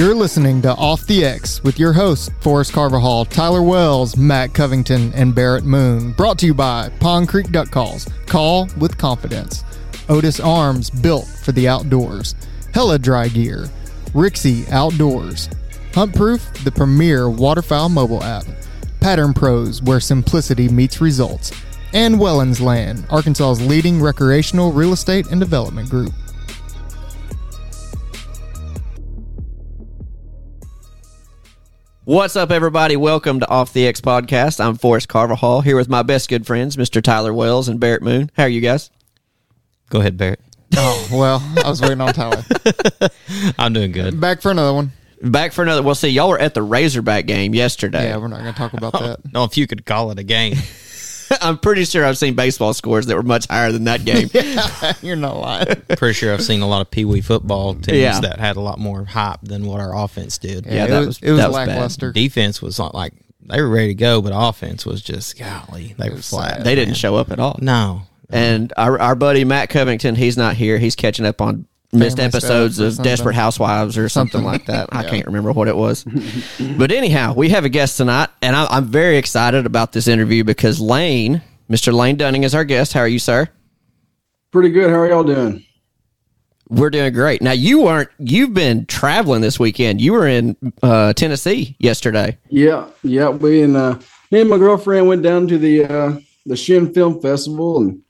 You're listening to Off the X with your hosts, Forrest Carvajal, Tyler Wells, Matt Covington, and Barrett Moon. Brought to you by Pond Creek Duck Calls. Call with confidence. Otus Arms, built for the outdoors. Hella Dry Gear. Rixey Outdoors. HuntProof, the premier waterfowl mobile app. Pattern Pros, where simplicity meets results. And Wellons Land, Arkansas's leading recreational real estate and development group. What's up, everybody? Welcome to Off the X podcast. I'm Forrest Carvajal here with my best good friends, Mr. Tyler Wells and Barrett Moon. How are you guys? Go ahead, Barrett. Oh, well, I was waiting on Tyler. I'm doing good. Back for another one. Back for another. Well, see, y'all were at the Razorback game yesterday. Yeah, we're not going to talk about that. No, if you could call it a game. I'm pretty sure I've seen baseball scores that were much higher than that game. You're not lying. Pretty sure I've seen a lot of Pee Wee football teams Yeah. that had a lot more hype than what our offense did. Yeah, it that was, was- it was that was bad. lackluster. Defense was not like they were ready to go, but offense was just golly, they were flat. sad. they didn't show up at all. No, And our, our buddy Matt Covington, he's not here. He's catching up on missed episodes of something. Desperate Housewives or something, Something. like that. I Yeah. can't remember what it was. but anyhow, we have a guest tonight, and I, I'm very excited about this interview because Lane, Mr. Lane Dunning, is our guest. How are you, sir? Pretty good. How are y'all doing? We're doing great. Now you weren't. You've been traveling this weekend. You were in uh, Tennessee yesterday. Yeah, yeah. We and uh, me and my girlfriend went down to the uh, the Shin Film Festival, and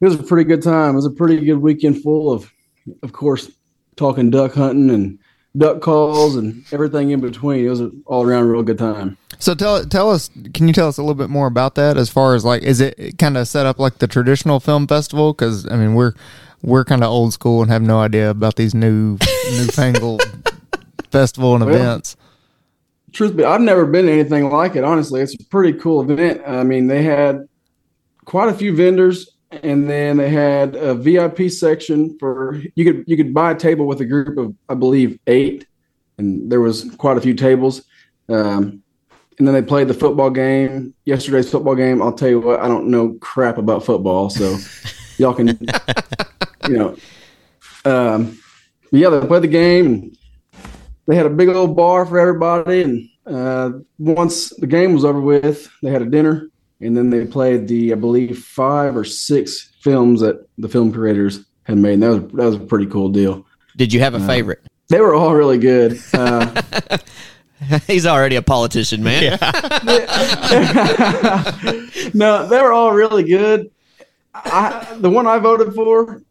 it was a pretty good time. It was a pretty good weekend, full of, of course, talking duck hunting and duck calls and everything in between. It was an all around real good time. So tell tell us, can you tell us a little bit more about that? As far as like, is it kind of set up like the traditional film festival? Because I mean, we're we're kind of old school and have no idea about these new newfangled festival and Well, events. Truth be, I've never been to anything like it. Honestly, it's a pretty cool event. I mean, they had quite a few vendors, and then they had a VIP section for you could you could buy a table with a group of I believe eight, and there was quite a few tables. Um, and then they played the football game. Yesterday's football game. I'll tell you what, I don't know crap about football, so y'all can, you know. Um, but yeah, they played the game. And they had a big old bar for everybody, and uh, once the game was over with, they had a dinner, and then they played the, I believe, five or six films that the film creators had made. And that was that was a pretty cool deal. Did you have a favorite? They were all really good. Uh, He's already a politician, man. no, they were all really good. I, the one I voted for,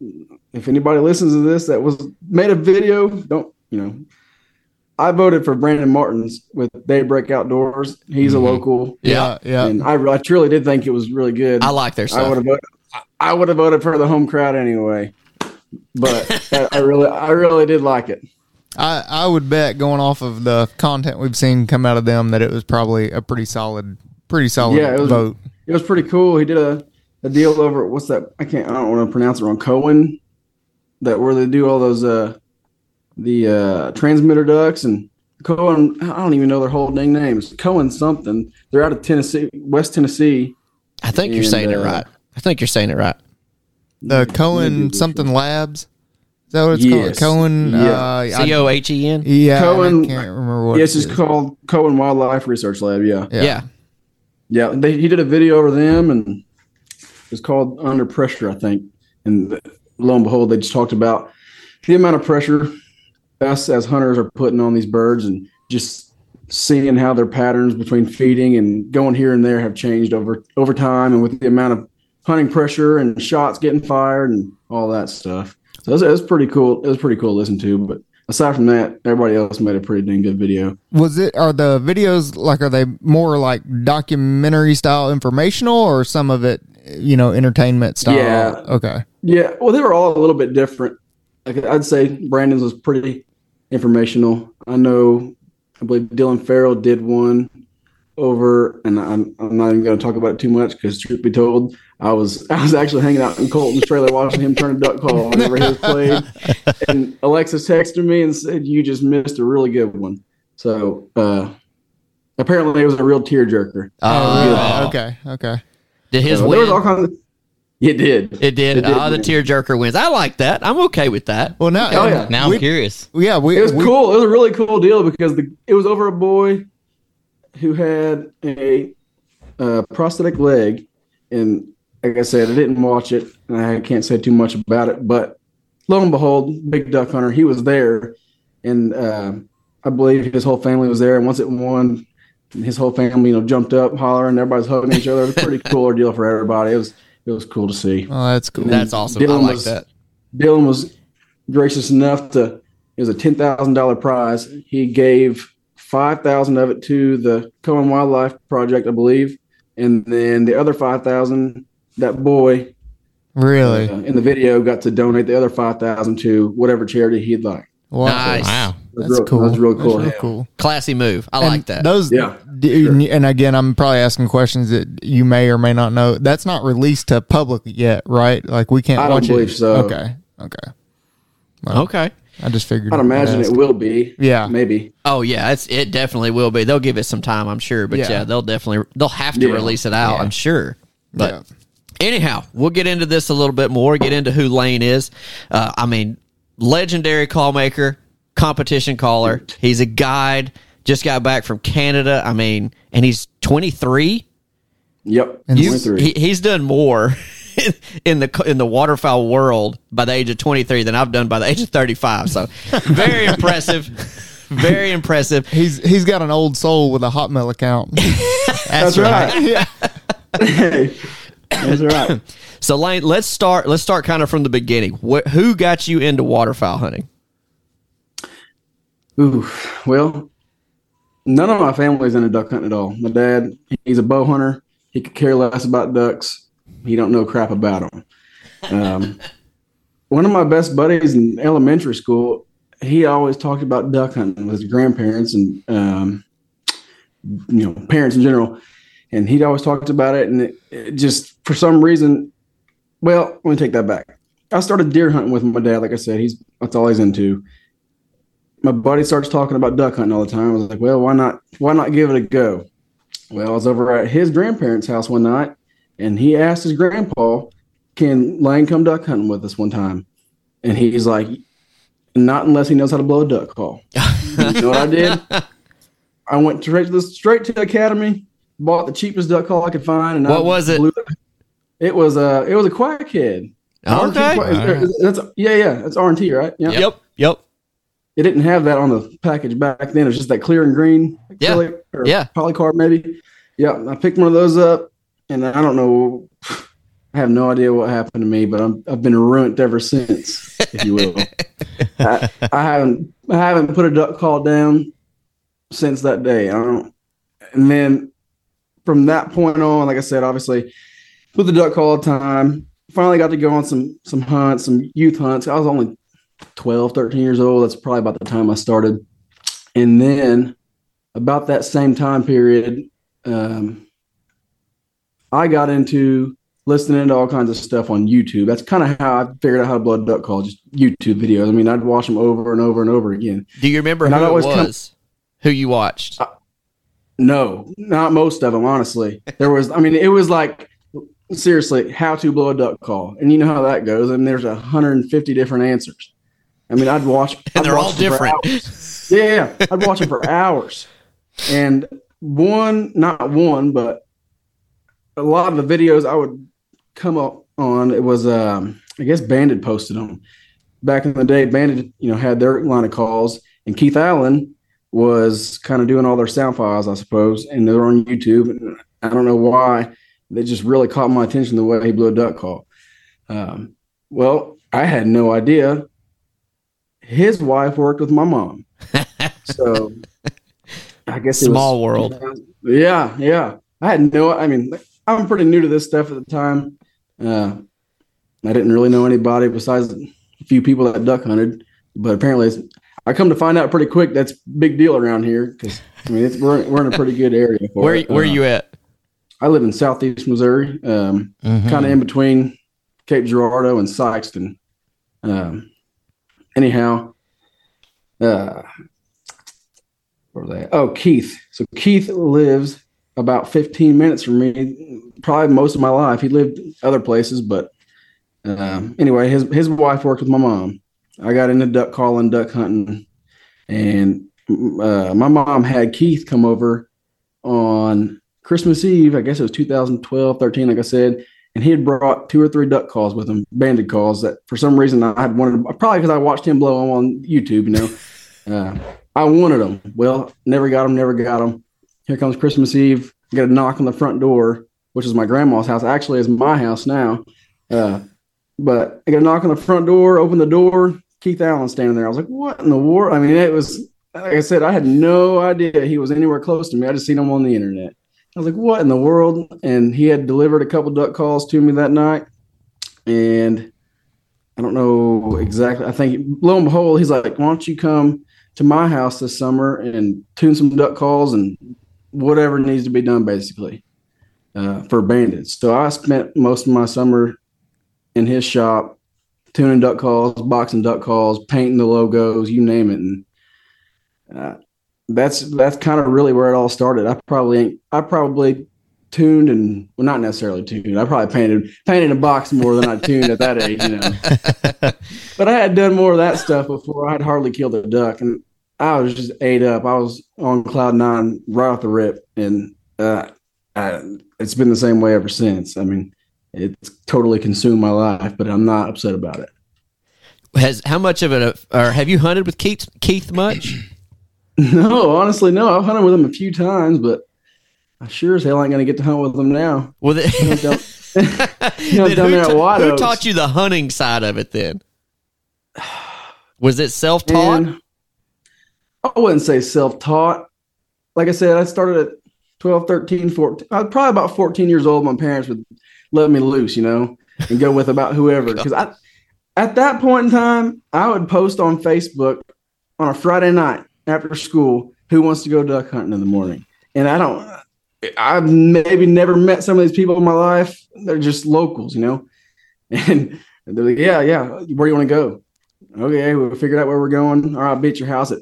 if anybody listens to this that was made a video, don't you know? I voted for Brandon Martins with Daybreak Outdoors. He's a local, Yeah, yeah. and I, I truly did think it was really good. I like their I stuff. would have voted. I would have voted for the home crowd anyway, but I, I really, I really did like it. I I would bet going off of the content we've seen come out of them that it was probably a pretty solid, pretty solid Yeah, it was- vote. It was pretty cool. He did a, a deal over what's that? I can't. I don't want to pronounce it wrong. Cohen, that where they do all those uh the uh transmitter ducks and Cohen. I don't even know their whole dang names. Cohen something. They're out of Tennessee, West Tennessee. I think you're and, saying it uh, right. I think you're saying it right. The Cohen Maybe- something Labs. Is that what it's Yes. called? Cohen. Yeah. Uh, I- C O H E N. yeah, Cohen- I can't remember what. Yes, it it's called Cohen Wildlife Research Lab. Yeah, Yeah. Yeah. yeah. They, he did a video over them, and it's called Under Pressure, I think. And lo and behold, they just talked about the amount of pressure us as hunters are putting on these birds, and just seeing how their patterns between feeding and going here and there have changed over over time, and with the amount of hunting pressure and shots getting fired and all that stuff. So it was, it was pretty cool. It was pretty cool to listen to. But aside from that, everybody else made a pretty dang good video. Was it? Are the videos like? Are they more like documentary style, informational, or some of it, you know, entertainment style? Yeah. Okay. Yeah, well, they were all a little bit different. Like I'd say Brandon's was pretty informational. I know, I believe Dylan Farrell did one over, and I'm, I'm not even going to talk about it too much because, truth be told, I was I was actually hanging out in Colton's trailer watching him turn a duck call whenever he was played, and Alexis texted me and said, "You just missed a really good one." So uh, apparently, it was a real tearjerker. Oh, really? Okay. Okay. Did his So there was win? all kinds of It did. It did. It did, oh, the man. tearjerker wins. I like that. I'm okay with that. Well, now, Oh, yeah. Now we, I'm curious. Yeah, we, It was we- cool. It was a really cool deal because the it was over a boy who had a uh, prosthetic leg, and like I said, I didn't watch it, and I can't say too much about it. But lo and behold, big duck hunter, he was there, and uh, I believe his whole family was there. And once it won, his whole family, you know, jumped up, hollering, everybody's hugging each other. It was a pretty cool deal for everybody. It was it was cool to see. Oh, that's cool. That's awesome. I Dylan like was- that. Dylan was gracious enough to it was a ten thousand dollar prize. He gave five thousand of it to the Cohen Wildlife Project, I believe, and then the other five thousand that boy really. uh, in the video got to donate the other five thousand to whatever charity he'd like. Wow. Nice. Wow. That's, That's real, cool. That's really cool. That's real cool. Classy move. I And like that. Those, Yeah, d- and again, I'm probably asking questions that you may or may not know. That's not released to public yet, right? Like we can't I don't watch believe it. so. Okay, okay. okay. I just figured. I'd imagine it will be. Yeah. maybe. Oh yeah, it's it definitely will be. They'll give it some time, I'm sure. But yeah, Yeah. they'll definitely they'll have to Yeah. release it out, Yeah. I'm sure. But Yeah. anyhow, we'll get into this a little bit more. Get into who Lane is. Uh, I mean, legendary call maker, competition caller. He's a guide. Just got back from Canada. I mean, and he's 23. Yep. And You- 23. he, he's done more in the in the waterfowl world by the age of 23 than I've done by the age of 35. So very impressive. Very impressive. He's he's got an old soul with a Hotmail account. That's right. yeah. Hey, That's right. So Lane, let's start. Let's start kind of from the beginning. Wh- who got you into waterfowl hunting? Ooh, well, none of my family's into duck hunting at all. My dad, he's a bow hunter. He could care less about ducks. He don't know crap about them. Um, one of my best buddies in elementary school, he always talked about duck hunting with his grandparents and um, you know parents in general, and he'd always talked about it. And it, it just for some reason, well, let me take that back. I started deer hunting with my dad. Like I said, he's that's all he's into my buddy starts talking about duck hunting all the time. I was like, well, why not? Why not give it a go? Well, I was over at his grandparents' house one night, and he asked his grandpa, "Can Lane come duck hunting with us one time?" And he's like, "Not unless he knows how to blow a duck call." you know what I did? I went straight to the straight to the academy, bought the cheapest duck call I could find, and I What was it? blew It was a it was a quackhead. Okay. R&T, that's yeah yeah that's R and T right yeah Yep. Yep. It didn't have that on the package back then. It was just that clear and green Yeah. or Yeah. polycarb maybe. Yeah, I picked one of those up, and I don't know. I have no idea what happened to me, but I'm, I've been ruined ever since, if you will. I, I haven't I haven't put a duck call down since that day. I don't. And then from that point on, like I said, obviously with the duck call all the time. Finally got to go on some some hunts, some youth hunts. I was only 12, 13 years old. That's probably about the time I started. And then about that same time period, um, I got into listening to all kinds of stuff on YouTube. That's kind of how I figured out how to blow a duck call, just YouTube videos. I mean, I'd watch them over and over and over again. Do you remember And who I'd it come- was? who you watched? No, not most of them, honestly. There was, I mean, it was like seriously how to blow a duck call, and you know how that goes. I mean, there's 150 different answers. I mean, I'd watch, and I'd they're all watch for different. Yeah, yeah. I'd watch them for hours, and one, not one, but a lot of the videos I would come up on. It was, um, I guess, Banded posted them back in the day. Banded, you know, had their line of calls, and Keith Allen was kind of doing all their sound files, I suppose, and they're on YouTube. And I don't know why they just really caught my attention the way he blew a duck call. Um, well, I had no idea. His wife worked with my mom, so I guess it was- Small world. Yeah, yeah. I had no. I mean, I'm pretty new to this stuff at the time. Uh, I didn't really know anybody besides a few people that duck hunted, but apparently, it's, I come to find out pretty quick that's big deal around here because I mean it's, we're we're in a pretty good area. For Where it. where Uh, you at? I live in southeast Missouri, um, Mhm. kind of in between Cape Girardeau and Sikeston. Um, anyhow, uh, where I? Oh, Keith. So Keith lives about 15 minutes from me, probably most of my life. He lived other places, but um, anyway, his his wife worked with my mom. I got into duck calling, duck hunting, and uh, my mom had Keith come over on Christmas Eve. I guess it was 2012, 13, like I said, and he had brought two or three duck calls with him, banded calls that for some reason I had wanted. Probably because I watched him blow them on YouTube, you know. Uh, I wanted them. Well, never got them. Never got them. Here comes Christmas Eve. I get a knock on the front door, which is my grandma's house. Actually, is my house now. Uh, but I get a knock on the front door. Open the door. Keith Allen standing there. I was like, "What in the world?" I mean, it was like I said. I had no idea he was anywhere close to me. I just seen him on the internet. I was like, "What in the world?" And he had delivered a couple duck calls to me that night, and I don't know exactly. I think lo and behold, he's like, "Why don't you come to my house this summer and tune some duck calls and whatever needs to be done, basically, uh, for bandits?" So I spent most of my summer in his shop, tuning duck calls, boxing duck calls, painting the logos, you name it, and uh, that's that's kind of really where it all started. I probably I probably tuned and well, not necessarily tuned. I probably painted painted a box more than I tuned at that age, you know. but I had done more of that stuff before. I had hardly killed a duck, and I was just ate up. I was on cloud nine right off the rip, and uh, I, it's been the same way ever since. I mean, it's totally consumed my life, but I'm not upset about it. Has how much of it, or have you hunted with Keith Keith much? No, honestly, no. I've hunted with him a few times, but I sure as hell ain't gonna get to hunt with him now. Well, the, You know, down, you know, down who, there at White who Oaks. taught you the hunting side of it? Then was it self taught? I wouldn't say self-taught. Like I said, I started at 12, 13, 14. I was probably about 14 years old. My parents would let me loose, you know, and go with about whoever. Because I, at that point in time, I would post on Facebook on a Friday night after school, who wants to go duck hunting in the morning? And I don't, I've maybe never met some of these people in my life. They're just locals, you know? And they're like, yeah, yeah, where do you want to go? Okay, we figured out where we're going. All right, I'll be at your house at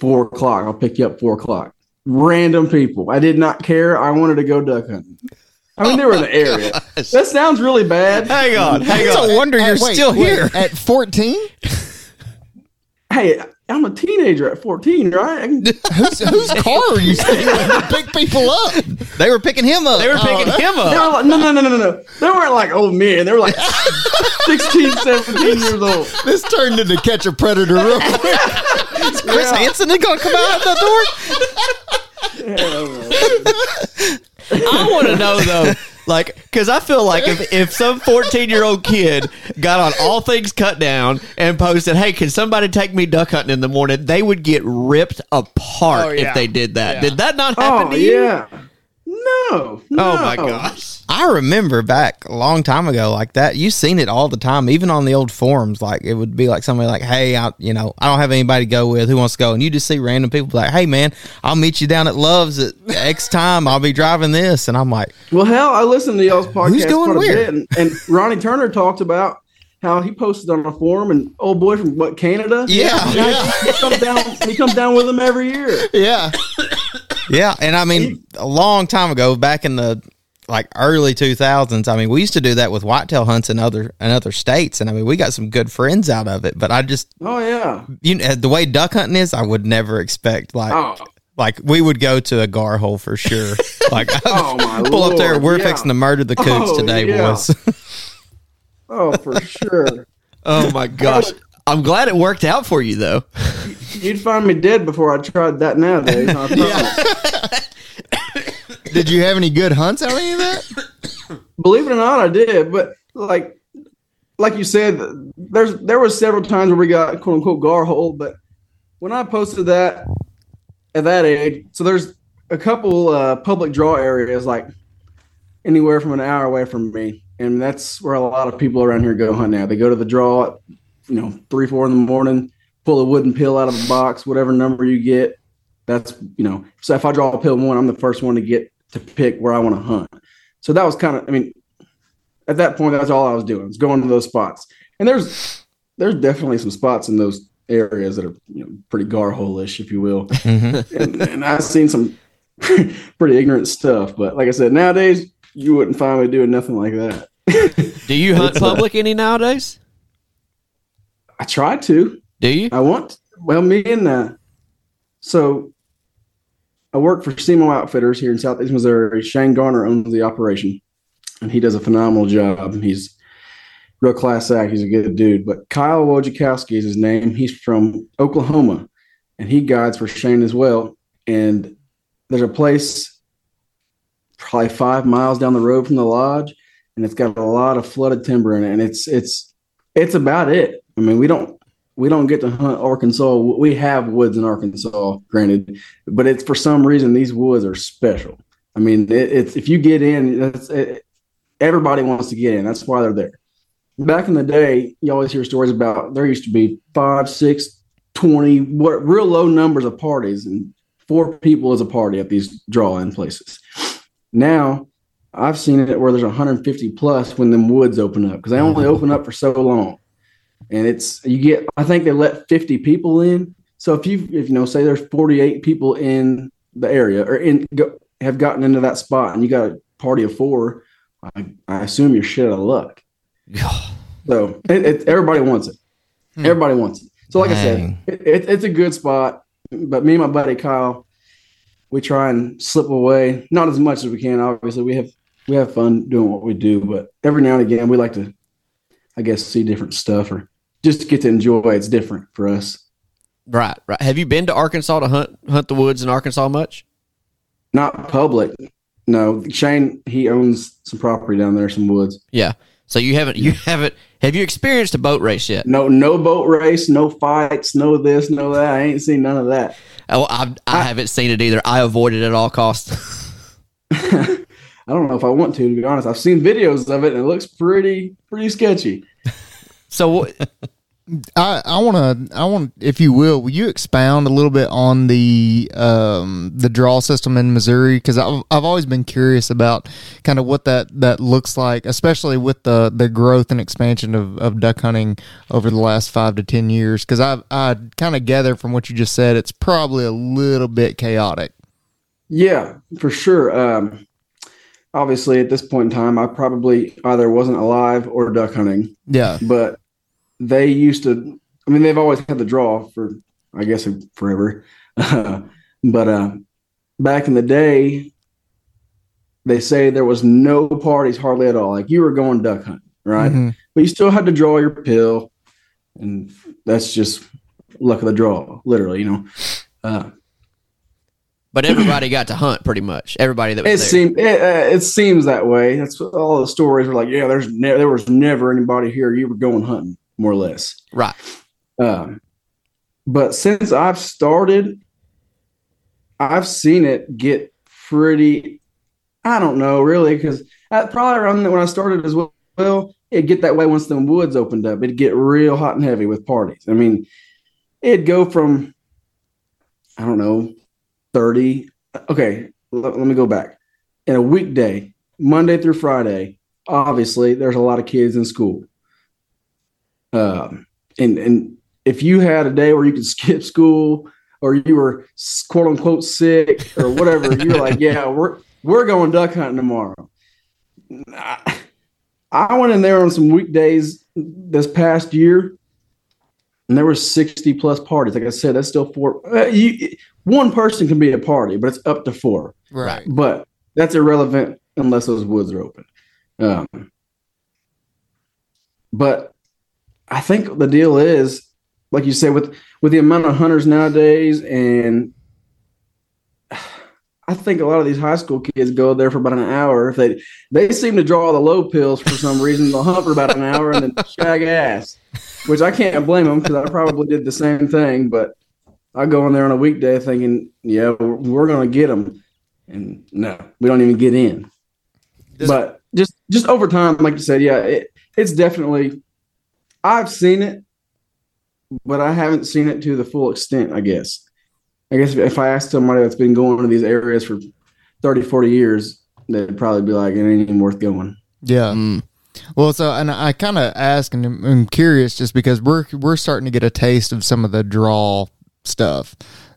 four o'clock. I'll pick you up four o'clock. Random people. I did not care. I wanted to go duck hunting. I mean, they were in the area. That sounds really bad. Hang on, hang on. It's on. a wonder you're Hey, wait, still wait, here. at 14. Hey, I'm a teenager at 14, right? I Whose whose car are you stealing to pick people up? They were picking him up. They were oh. picking him they up. were like, no, no, no, no, no, no. They weren't like old men. They were like 16, 17 years old. This turned into catch a predator real quick. Chris Yeah. Hansen is going to come out the door. I want to know though, like, because I feel like if, if some 14 year old kid got on all things cut down and posted, "Hey, can somebody take me duck hunting in the morning?" they would get ripped apart Oh, yeah. if they did that. Yeah. Did that not happen Oh, to you? yeah. No, no. Oh my gosh. I remember back a long time ago like that. You've seen it all the time, even on the old forums. Like it would be like somebody like, "Hey, I, you know, I don't have anybody to go with. Who wants to go?" And you just see random people like, "Hey, man, I'll meet you down at Love's at X time. I'll be driving this." And I'm like, Well, hell, I listened to y'all's podcast going quite a where? and, and Ronnie Turner talked about how he posted on a forum, and old boy from what Canada, Yeah. yeah, he comes down, he comes down with him every year. Yeah. "Yeah." And I mean, a long time ago, back in the like early 2000s. I mean, we used to do that with whitetail hunts in other in other states, and I mean, we got some good friends out of it. But I just, Oh yeah, you know, the way duck hunting is, I would never expect like. oh Like we would go to a gar hole for sure. Like Oh, my pull up there. We're yeah. fixing to murder the coots Oh, today, yeah. boys. oh for sure. Oh my gosh. I'm glad it worked out for you though. You'd find me dead before I tried that nowadays. I promise. Did you have any good hunts out of any of that? Believe it or not, I did. But like, like you said, there's there was several times where we got quote unquote gar hole. But when I posted that at that age, so there's a couple uh, public draw areas like anywhere from an hour away from me, and that's where a lot of people around here go hunt now. They go to the draw, at, you know, three four in the morning, pull a wooden pill out of a box, whatever number you get. That's you know. So if I draw a pill one, I'm the first one to get to pick where I want to hunt. So that was kind of, I mean, at that point, that's all I was doing was going to those spots. And there's there's definitely some spots in those areas that are you know pretty gar hole-ish, if you will. Mhm. and, and I've seen some pretty ignorant stuff. But like I said, nowadays you wouldn't find me doing nothing like that. Do you hunt uh, public any nowadays? I tried to. Do you? I want well, me and uh, so I work for SEMO Outfitters here in Southeast Missouri. Shane Garner owns the operation, and he does a phenomenal job. He's real class act. He's a good dude. But Kyle Wojciechowski is his name. He's from Oklahoma, and he guides for Shane as well. And there's a place probably five miles down the road from the lodge, and it's got a lot of flooded timber in it. And it's it's it's about it. I mean, we don't we don't get to hunt Arkansas. We have woods in Arkansas, granted, but it's for some reason these woods are special. I mean, it, it's if you get in, it, everybody wants to get in. That's why they're there. Back in the day, you always hear stories about there used to be five, six, 20, what real low numbers of parties, and four people as a party at these draw-in places. Now, I've seen it where there's 150 plus when them woods open up because they only open up for so long and it's you get i think they let 50 people in. So if you if you know say there's 48 people in the area or in go, have gotten into that spot and you got a party of four i, I assume you're shit out of luck. So it, it, everybody wants it. Hmm. Everybody wants it. So like i said it, it's a good spot but me and my buddy kyle we try and slip away not as much as we can obviously. We have we have fun doing what we do but every now and again we like to i guess see different stuff or just get to enjoy it's different for us Right, right. Have you been to Arkansas to hunt hunt the woods in Arkansas much? not public no shane he owns some property down there some woods Yeah. So you haven't you haven't have you experienced a boat race yet? no no boat race no fights no this no that i ain't seen none of that Oh, I, I haven't seen it either. I avoid it at all costs. i don't know if i want to to be honest i've seen videos of it and it looks pretty pretty sketchy so I, I want to I want if you will will you expound a little bit on the um the draw system in Missouri? Because I've, I've always been curious about kind of what that that looks like especially with the the growth and expansion of, of duck hunting over the last five to ten years. Because I I kind of gather from what you just said it's probably a little bit chaotic. Yeah, for sure. Um, obviously, at this point in time, I probably either wasn't alive or duck hunting, yeah. But they used to. I mean, they've always had the draw for, I guess, forever. but uh, back in the day, they say there was no parties hardly at all. Like you were going duck hunting, right? Mhm. But you still had to draw your pill, and that's just luck of the draw, literally. You know. Uh, but everybody got to hunt pretty much. Everybody that It there. seems it, uh, it seems that way. That's what all the stories were like. Yeah, there's ne- there was never anybody here. You were going hunting, more or less. right. Um, but since I've started, I've seen it get pretty. I don't know really because probably around when I started as well, it'd get that way once the woods opened up. It'd get real hot and heavy with parties. I mean, it'd go from I don't know thirty. Okay, let, let me go back. In a weekday, Monday through Friday, obviously there's a lot of kids in school. Um, and and if you had a day where you could skip school or you were quote unquote sick or whatever, you're like, yeah, we're we're going duck hunting tomorrow. I, I went in there on some weekdays this past year, and there were sixty plus parties. Like I said, that's still four. Uh, you, one person can be a party, but it's up to four. right But that's irrelevant unless those woods are open. Um, but I think the deal is, like you said, with with the amount of hunters nowadays, and I think a lot of these high school kids go there for about an hour. If they they seem to draw the low pills for some reason, they'll hunt for about an hour and then shag ass, which I can't blame them because I probably did the same thing. But I go in there on a weekday thinking, yeah, we're, we're gonna get them, and no, we don't even get in. but just just over time, like you said, yeah, it, it's definitely. I've seen it, but I haven't seen it to the full extent. I guess. I guess if I asked somebody that's been going to these areas for 30, 40 years, they'd probably be like, it ain't even worth going. Yeah. Mm. Well, so and I kind of ask and I'm- I'm curious just because we're we're starting to get a taste of some of the draw stuff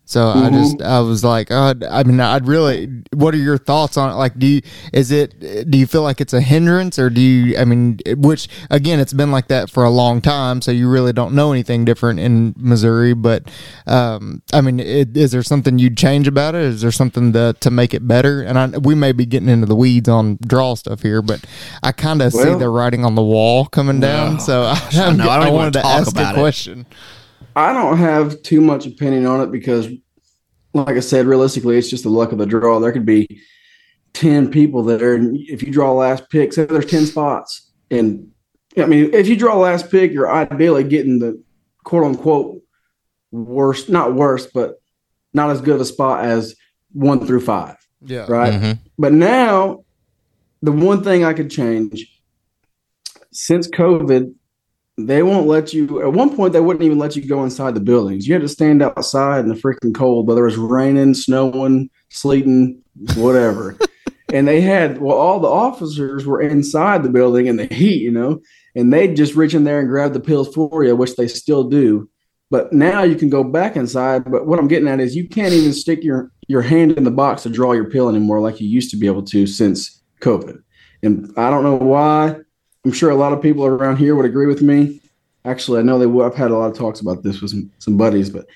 So I just I was like, uh, I mean, I'd really. What are your thoughts on it? Like, do you is it? Do you feel like it's a hindrance, or do you? I mean, which again, it's been like that for a long time, so you really don't know anything different in Missouri. But um, I mean, it, is there something you'd change about it? Is there something to to make it better? And I, we may be getting into the weeds on draw stuff here, but I kind of see Well- the writing on the wall coming down. So I, I know, I don't wanted wanna ask a it. question. I don't have too much opinion on it because, like I said, realistically, it's just the luck of the draw. There could be ten people there, and if you draw last pick, say there's ten spots, and I mean, if you draw last pick, you're ideally getting the quote unquote worst, not worst, but not as good of a spot as one through five, Yeah. right? Mhm. But now, the one thing I could change since COVID, they won't let you. At one point, they wouldn't even let you go inside the buildings. You had to stand outside in the freaking cold, whether it was raining, snowing, sleeting, whatever. and they had well, all the officers were inside the building in the heat, you know, and they'd just reach in there and grab the pills for you, which they still do. But now you can go back inside. But what I'm getting at is you can't even stick your your hand in the box to draw your pill anymore like you used to be able to since COVID. And I don't know why. I'm sure a lot of people around here would agree with me. Actually, I know they would. I've had a lot of talks about this with some, some buddies, but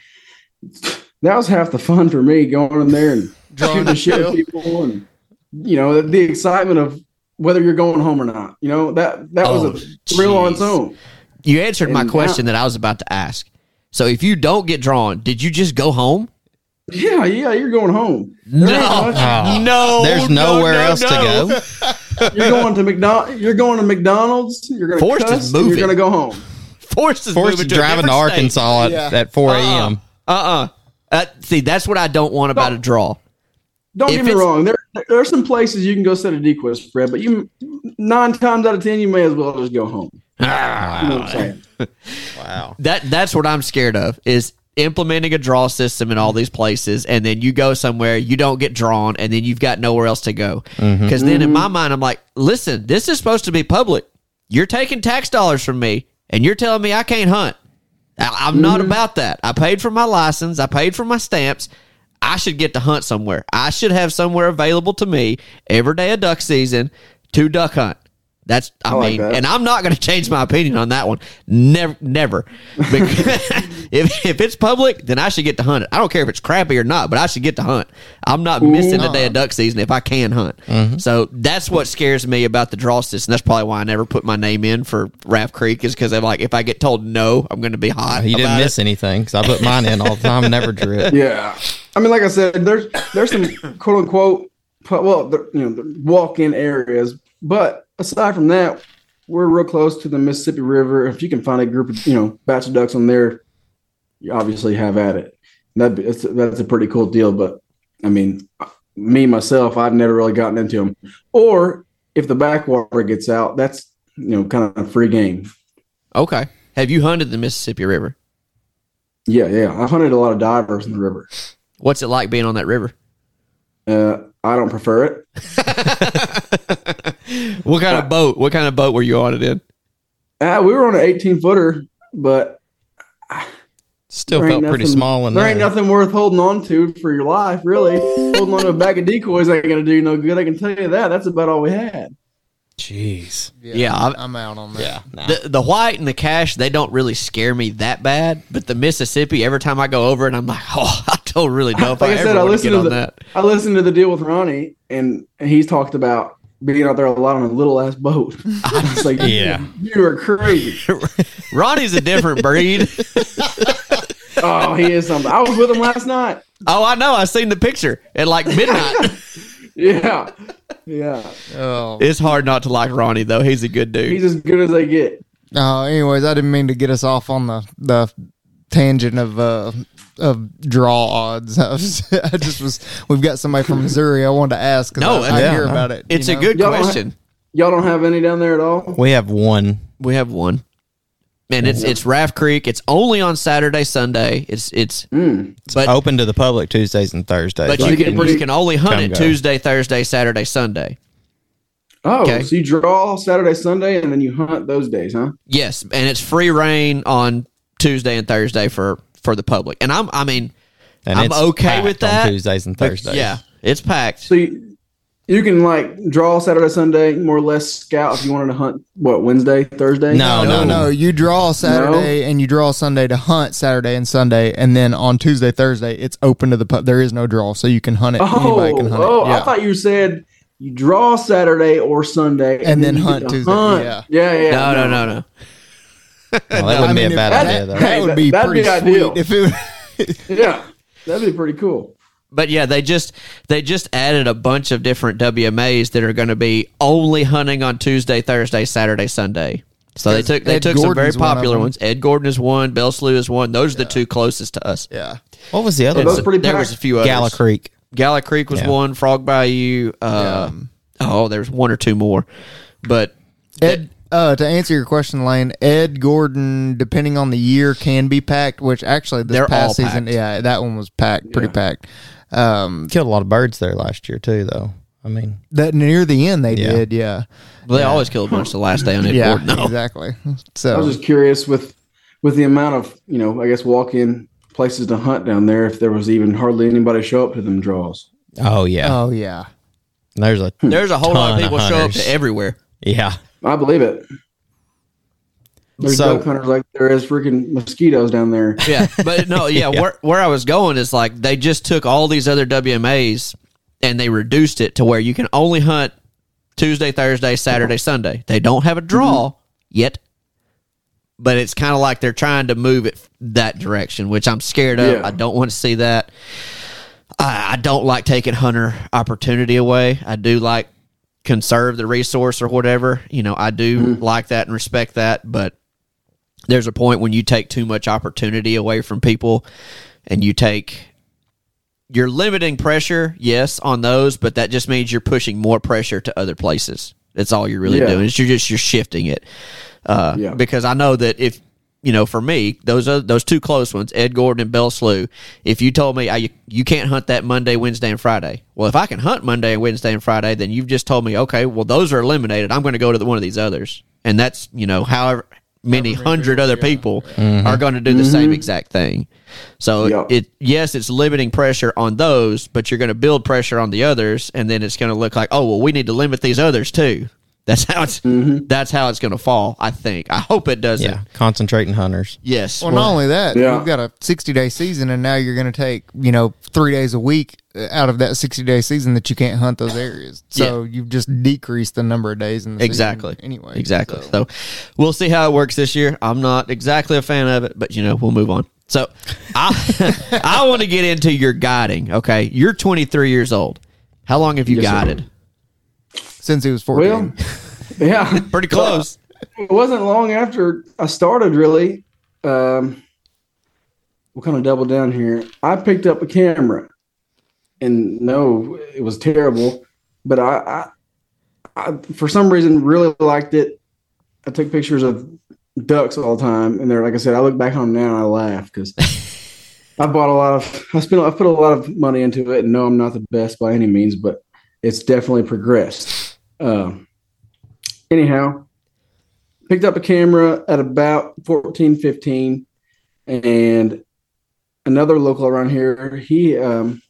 that was half the fun for me going in there and shooting the the shit pill. with people and you know the, the excitement of whether you're going home or not. You know that that was Oh, a thrill on its own. You answered my And now- question that I was about to ask. So if you don't get drawn, did you just go home? Yeah, yeah, you're going home. There No, Oh. no. There's no, nowhere no, else no. to go. You're going to McDonald. You're going to McDonald's. You're going to Forrest is cuss. and moving. You're going to go home. Forced is Forced moving to to driving to. Arkansas at, Yeah. at 4 a.m. Uh-uh. Uh, see, that's what I don't want about a draw. Don't If get me wrong. There, there are some places you can go set a decoy spread, but you nine times out of ten, you may as well just go home. You know what I'm saying? Wow. That that's what I'm scared of is implementing a draw system in all these places and then you go somewhere you don't get drawn and then you've got nowhere else to go. Mm-hmm. Because then in my mm-hmm. mind i'm like listen this is supposed to be public. You're taking tax dollars from me and you're telling me i can't hunt. I, i'm not mm-hmm. about that. I paid for my license. I paid for my stamps. I should get to hunt somewhere. I should have somewhere available to me every day of duck season to duck hunt that's I, I like mean, that. and I'm not going to change my opinion on that one. Never, never. If if it's public, then I should get to hunt it. I don't care if it's crappy or not, but I should get to hunt. I'm not missing a day of duck season if I can hunt. Mm-hmm. So that's what scares me about the draw system. That's probably why I never put my name in for Raft Creek is because I'm like, if I get told no, I'm going to be hot. You didn't miss it. anything because I put mine in all the time, never drew it. Yeah, I mean, like I said, there's there's some quote unquote, well, you know, walk-in areas, but aside from that, we're real close to the Mississippi River. If you can find a group of you know batch of ducks on there, you obviously have at it. That that's, that's a pretty cool deal. But I mean, me myself, I've never really gotten into them. Or if the backwater gets out, that's you know kind of a free game. Okay. Have you hunted the Mississippi River? Yeah, yeah. I've hunted a lot of divers in the river. What's it like being on that river? Uh, I don't prefer it. What kind of boat? What kind of boat were you on it in? Uh, we were on an 18 footer, but Still there ain't felt pretty small in there there. ain't nothing worth holding on to for your life, really. holding on to a bag of decoys ain't gonna do you no good. I can tell you that. That's about all we had. Jeez. Yeah, I- I'm out on that. Yeah. Nah. The the white and the Cache, they don't really scare me that bad. But the Mississippi, every time I go over it, I'm like, oh, I don't really know if Like I, I, ever said, I want listened get to on the that. I listened to the deal with Ronnie, and he's talked about being out there a lot on a little ass boat. I was like, Yeah. you, you are crazy. Ronnie's a different breed. Oh, he is something. I was with him last night. oh, I know. I seen the picture at like midnight. Yeah, yeah. Oh. it's hard not to like Ronnie though. He's a good dude. He's as good as they get. Uh, anyways, I didn't mean to get us off on the the tangent of uh of draw odds. I, was, I just was. We've got somebody from Missouri. I wanted to ask. No, I, I yeah. hear about it. it's you a good Y'all don't question. Y'all don't have any down there at all. We have one. We have one. And it's it's Raft Creek. It's only on Saturday, Sunday. It's it's Mm. but Open to the public Tuesdays and Thursdays. but Like, you can you can only hunt it. Tuesday, Thursday, Saturday, Sunday. Oh, Okay. so you draw Saturday, Sunday, and then you hunt those days, huh? Yes, and it's free reign on Tuesday and Thursday for for the public. And I'm I mean, And I'm okay packed with on that. Tuesdays and Thursdays. Yeah, it's packed. So you, you can like draw Saturday, Sunday, more or less scout if you wanted to hunt. What Wednesday, Thursday? No, no, no. You draw Saturday and you draw Sunday to hunt Saturday and Sunday, and then on Tuesday, Thursday, it's open to the pub. There is no draw, so you can hunt it. Oh, Anybody can hunt oh! it. Yeah. I thought you said you draw Saturday or Sunday, And then you hunt Tuesday, hunt. yeah. yeah, yeah. no, no, no, no. Well, that wouldn't I be a bad that- idea, though. That would be that'd pretty be ideal. sweet if it. Yeah, that'd be pretty cool. But yeah, they just they just added a bunch of different WMAs that are going to be only hunting on Tuesday, Thursday, Saturday, Sunday. So they took they Ed took some very Gordon's one of popular them. ones. Ed Gordon is one. Bell Slough is one. Those are the two closest to us. yeah. What was the other Are those one? pretty there was a few others. Galla Creek. Galla Creek was Yeah. one. Frog Bayou. Uh, Oh, there's one or two more. But Ed, uh, to answer your question, Lane, Ed Gordon, depending on the year, can be packed. Which actually, this They're past all season, packed. yeah, that one was packed, pretty packed. Um, Killed a lot of birds there last year, too, though. I mean, that near the end they Yeah. did, yeah, they always kill a bunch the last day on Ed yeah, Gordon. exactly. So I was just curious with with the amount of you know, I guess walk-in places to hunt down there. If there was even hardly anybody show up to them draws. oh, yeah. oh yeah, There's a, There's a whole lot of Ton of people show up hunters. to everywhere. yeah. I believe it. There's So- duck hunters like there is freaking mosquitoes down there. Yeah, but no, yeah, Where, where I was going is like they just took all these other WMAs and they reduced it to where you can only hunt Tuesday, Thursday, Saturday, Sunday. They don't have a draw mm-hmm. yet, but it's kind of like they're trying to move it that direction, which I'm scared of. Yeah. I don't want to see that. I, I don't like taking hunter opportunity away. I do like conserve the resource or whatever. You know, I do like that and respect that, but there's a point when you take too much opportunity away from people and you take you're limiting pressure yes on those but that just means you're pushing more pressure to other places that's all you're really Yeah. doing is you're just you're shifting it uh, Yeah. because i know that if you know for me those are those two close ones ed gordon and bell slough. If you told me ah, I, you can't hunt that monday wednesday and friday. Well if i can hunt monday and wednesday and friday then you've just told me okay well those are eliminated. I'm going to go to the, one of these others. And that's you know however many hundred other people mm-hmm. are going to do the same exact thing. So Yeah. it yes, it's limiting pressure on those, but you're going to build pressure on the others, and then it's going to look like oh well, we need to limit these others too. That's how it's that's how it's going to fall. I think. I hope it doesn't. Yeah. Concentrating hunters. Yes. Well, not only that, Yeah. you've got a 60 day season, and now you're going to take, you know, three days a week uh, out of that 60 day season that you can't hunt those areas. So you've just decreased the number of days in the season Exactly. Anyway, Exactly. so- So. we'll see how it works this year. I'm not exactly a fan of it, but you know, we'll move on. So I I want to get into your guiding. Okay. You're 23 years old. How long have you Yes, sir. Guided? since he was 14. Well, yeah, Pretty close. it wasn't long after I started really. Um, we'll kind of double down here. I picked up a camera, and no, it was terrible, but I, I, I for some reason really liked it. I took pictures of ducks all the time, and they're like I said. I look back on them now and I laugh because I bought a lot of. I spent. I put a lot of money into it, and no, I'm not the best by any means, but it's definitely progressed. Um, anyhow, picked up a camera at about 14, 15, and another local around here, he um,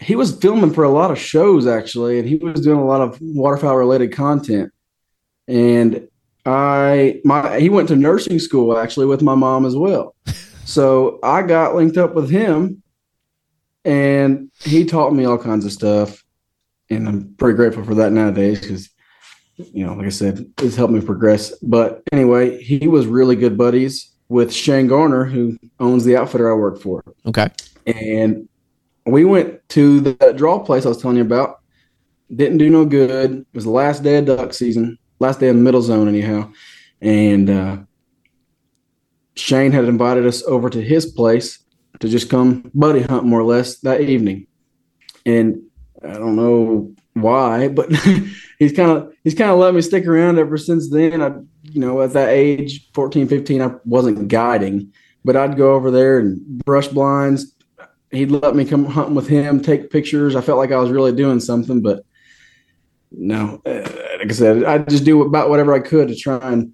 he was filming for a lot of shows actually, and he was doing a lot of waterfowl related content. And I my he went to nursing school actually with my mom as well. So I got linked up with him and he taught me all kinds of stuff. And I'm pretty grateful for that nowadays because you know, like I said, it's helped me progress. But anyway, he was really good buddies with Shane Garner, who owns the outfitter I work for. Okay. And we went to the draw place I was telling you about. Didn't do no good. It was the last day of duck season, last day of the middle zone, anyhow. And uh, Shane had invited us over to his place to just come buddy hunt more or less that evening. And I don't know why, but he's kind of he's kind of let me stick around ever since then. I you know at that age 14, 15, I wasn't guiding, but I'd go over there and brush blinds. He'd let me come hunting with him, take pictures. I felt like I was really doing something, but no, uh, like I said, I just do about whatever I could to try and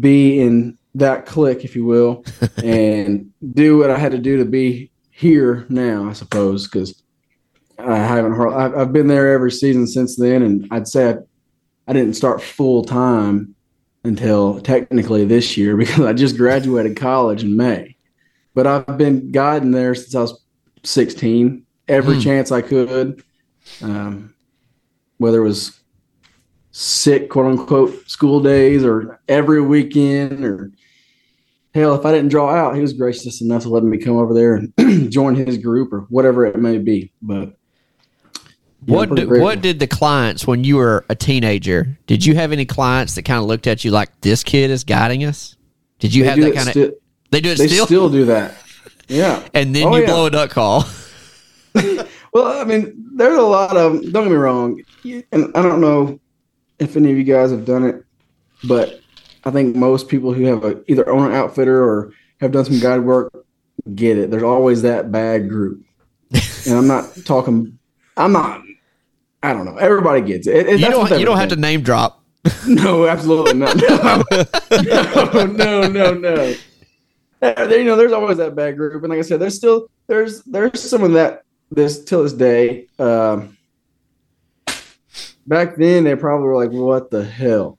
be in that clique, if you will, and do what I had to do to be here now, I suppose, because I haven't. I've, I've been there every season since then, and I'd say I, I didn't start full time until technically this year because I just graduated college in May. But I've been guiding there since I was 16, every Hmm. chance I could, um, whether it was sick, quote unquote, school days or every weekend or hell, if I didn't draw out, he was gracious enough to let me come over there and join his group or whatever it may be. But what do, what did the clients when you were a teenager? Did you have any clients that kind of looked at you like this kid is guiding us? Did you They have that kind of? sti- they do it they still, still do that. Yeah. and then Oh, you yeah. blow a duck call. Well, I mean, there's a lot of. Don't get me wrong, and I don't know if any of you guys have done it, but I think most people who have a, either own an outfitter or have done some guide work get it. There's always that bad group, and I'm not talking. I'm not. I don't know. Everybody gets it. It- You don't you don't have to name drop. No, absolutely not. No, no, no, no. Uh, there- You know, there's always that bad group, and like I said, there's still there's there's some of that this till this day. Um, back then, they probably were like, "What the hell?"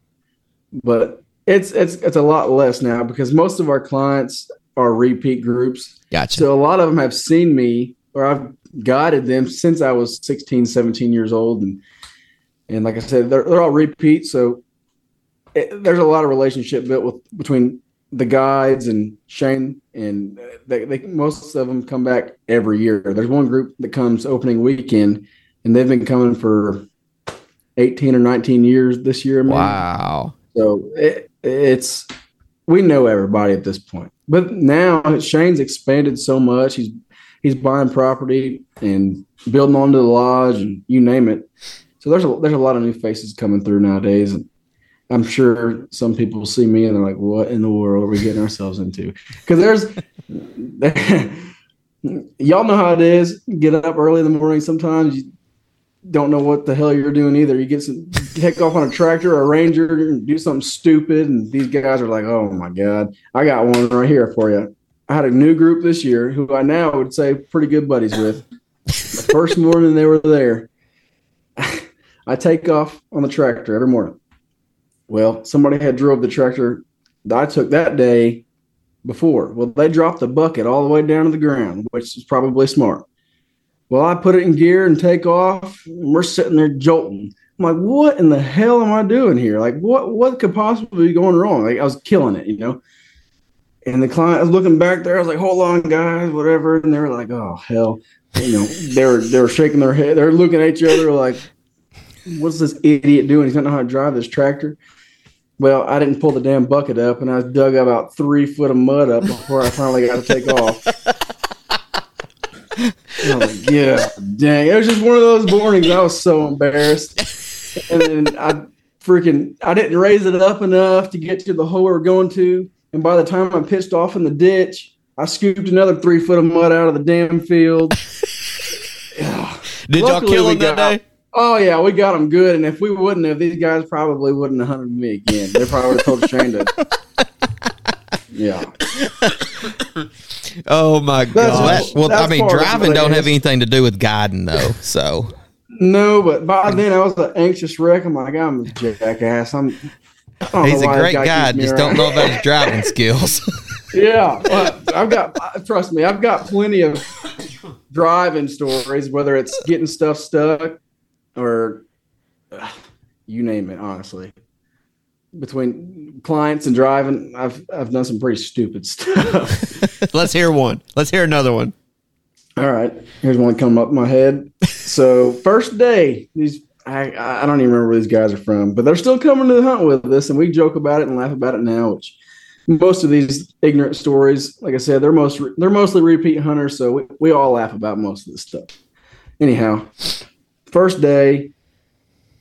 But it's it's it's a lot less now because most of our clients are repeat groups. Gotcha. So a lot of them have seen me or I've guided them since I was 16, 17 years old. And, and like I said, they're, they're all repeat. So it, there's a lot of relationship built with between the guides and Shane and they, they, most of them come back every year. There's one group that comes opening weekend and they've been coming for 18 or 19 years this year. maybe. wow. So it, it's we know everybody at this point. But now Shane's expanded so much. He's he's buying property and building onto the lodge and you name it. So there's a there's a lot of new faces coming through nowadays, and I'm sure some people see me and they're like, "What in the world are we getting ourselves into?" Because there's y'all know how it is. Get up early in the morning. Sometimes you don't know what the hell you're doing either. You get some take off on a tractor or a ranger and do something stupid, and these guys are like, "Oh my god, I got one right here for you." I had a new group this year who I now would say pretty good buddies with. the first morning they were there, I take off on the tractor every morning. Well, somebody had drove the tractor that I took that day before. Well, they dropped the bucket all the way down to the ground, which is probably smart. Well, I put it in gear and take off. And we're sitting there jolting. I'm like, what in the hell am I doing here? Like, what what could possibly be going wrong? Like, I was killing it, you know. And the client I was looking back there. I was like, hold on, guys, whatever. And they were like, oh hell, you know. They were they were shaking their head. They're looking at each other like, what's this idiot doing? He's not know how to drive this tractor. Well, I didn't pull the damn bucket up, and I dug about three foot of mud up before I finally got to take off. I was like, yeah, dang. It was just one of those mornings. I was so embarrassed. And then I freaking I didn't raise it up enough to get to the hole we were going to. And by the time I pitched off in the ditch, I scooped another three foot of mud out of the damn field. Did y'all kill him that got- day? Oh yeah, we got them good. And if we wouldn't have, these guys probably wouldn't have hunted me again. They probably would have told Shane to. Yeah. Oh my That's Well. I mean, driving don't have anything to do with guiding, though. So No, but by then I was an anxious wreck. I'm like, I'm a jackass. I'm. He's a great guy guy. keeps me Just don't know about his driving skills. Yeah, well, I've got. Trust me, I've got plenty of driving stories. Whether it's getting stuff stuck, or uh, you name it. Honestly, between clients and driving, I've I've done some pretty stupid stuff. Let's hear one. Let's hear another one. All right, here's one coming up in my head. So first day, these I I don't even remember where these guys are from, but they're still coming to the hunt with us, and we joke about it and laugh about it now. Which most of these ignorant stories, like I said, they're most they're mostly repeat hunters, so we, we all laugh about most of this stuff. Anyhow, first day,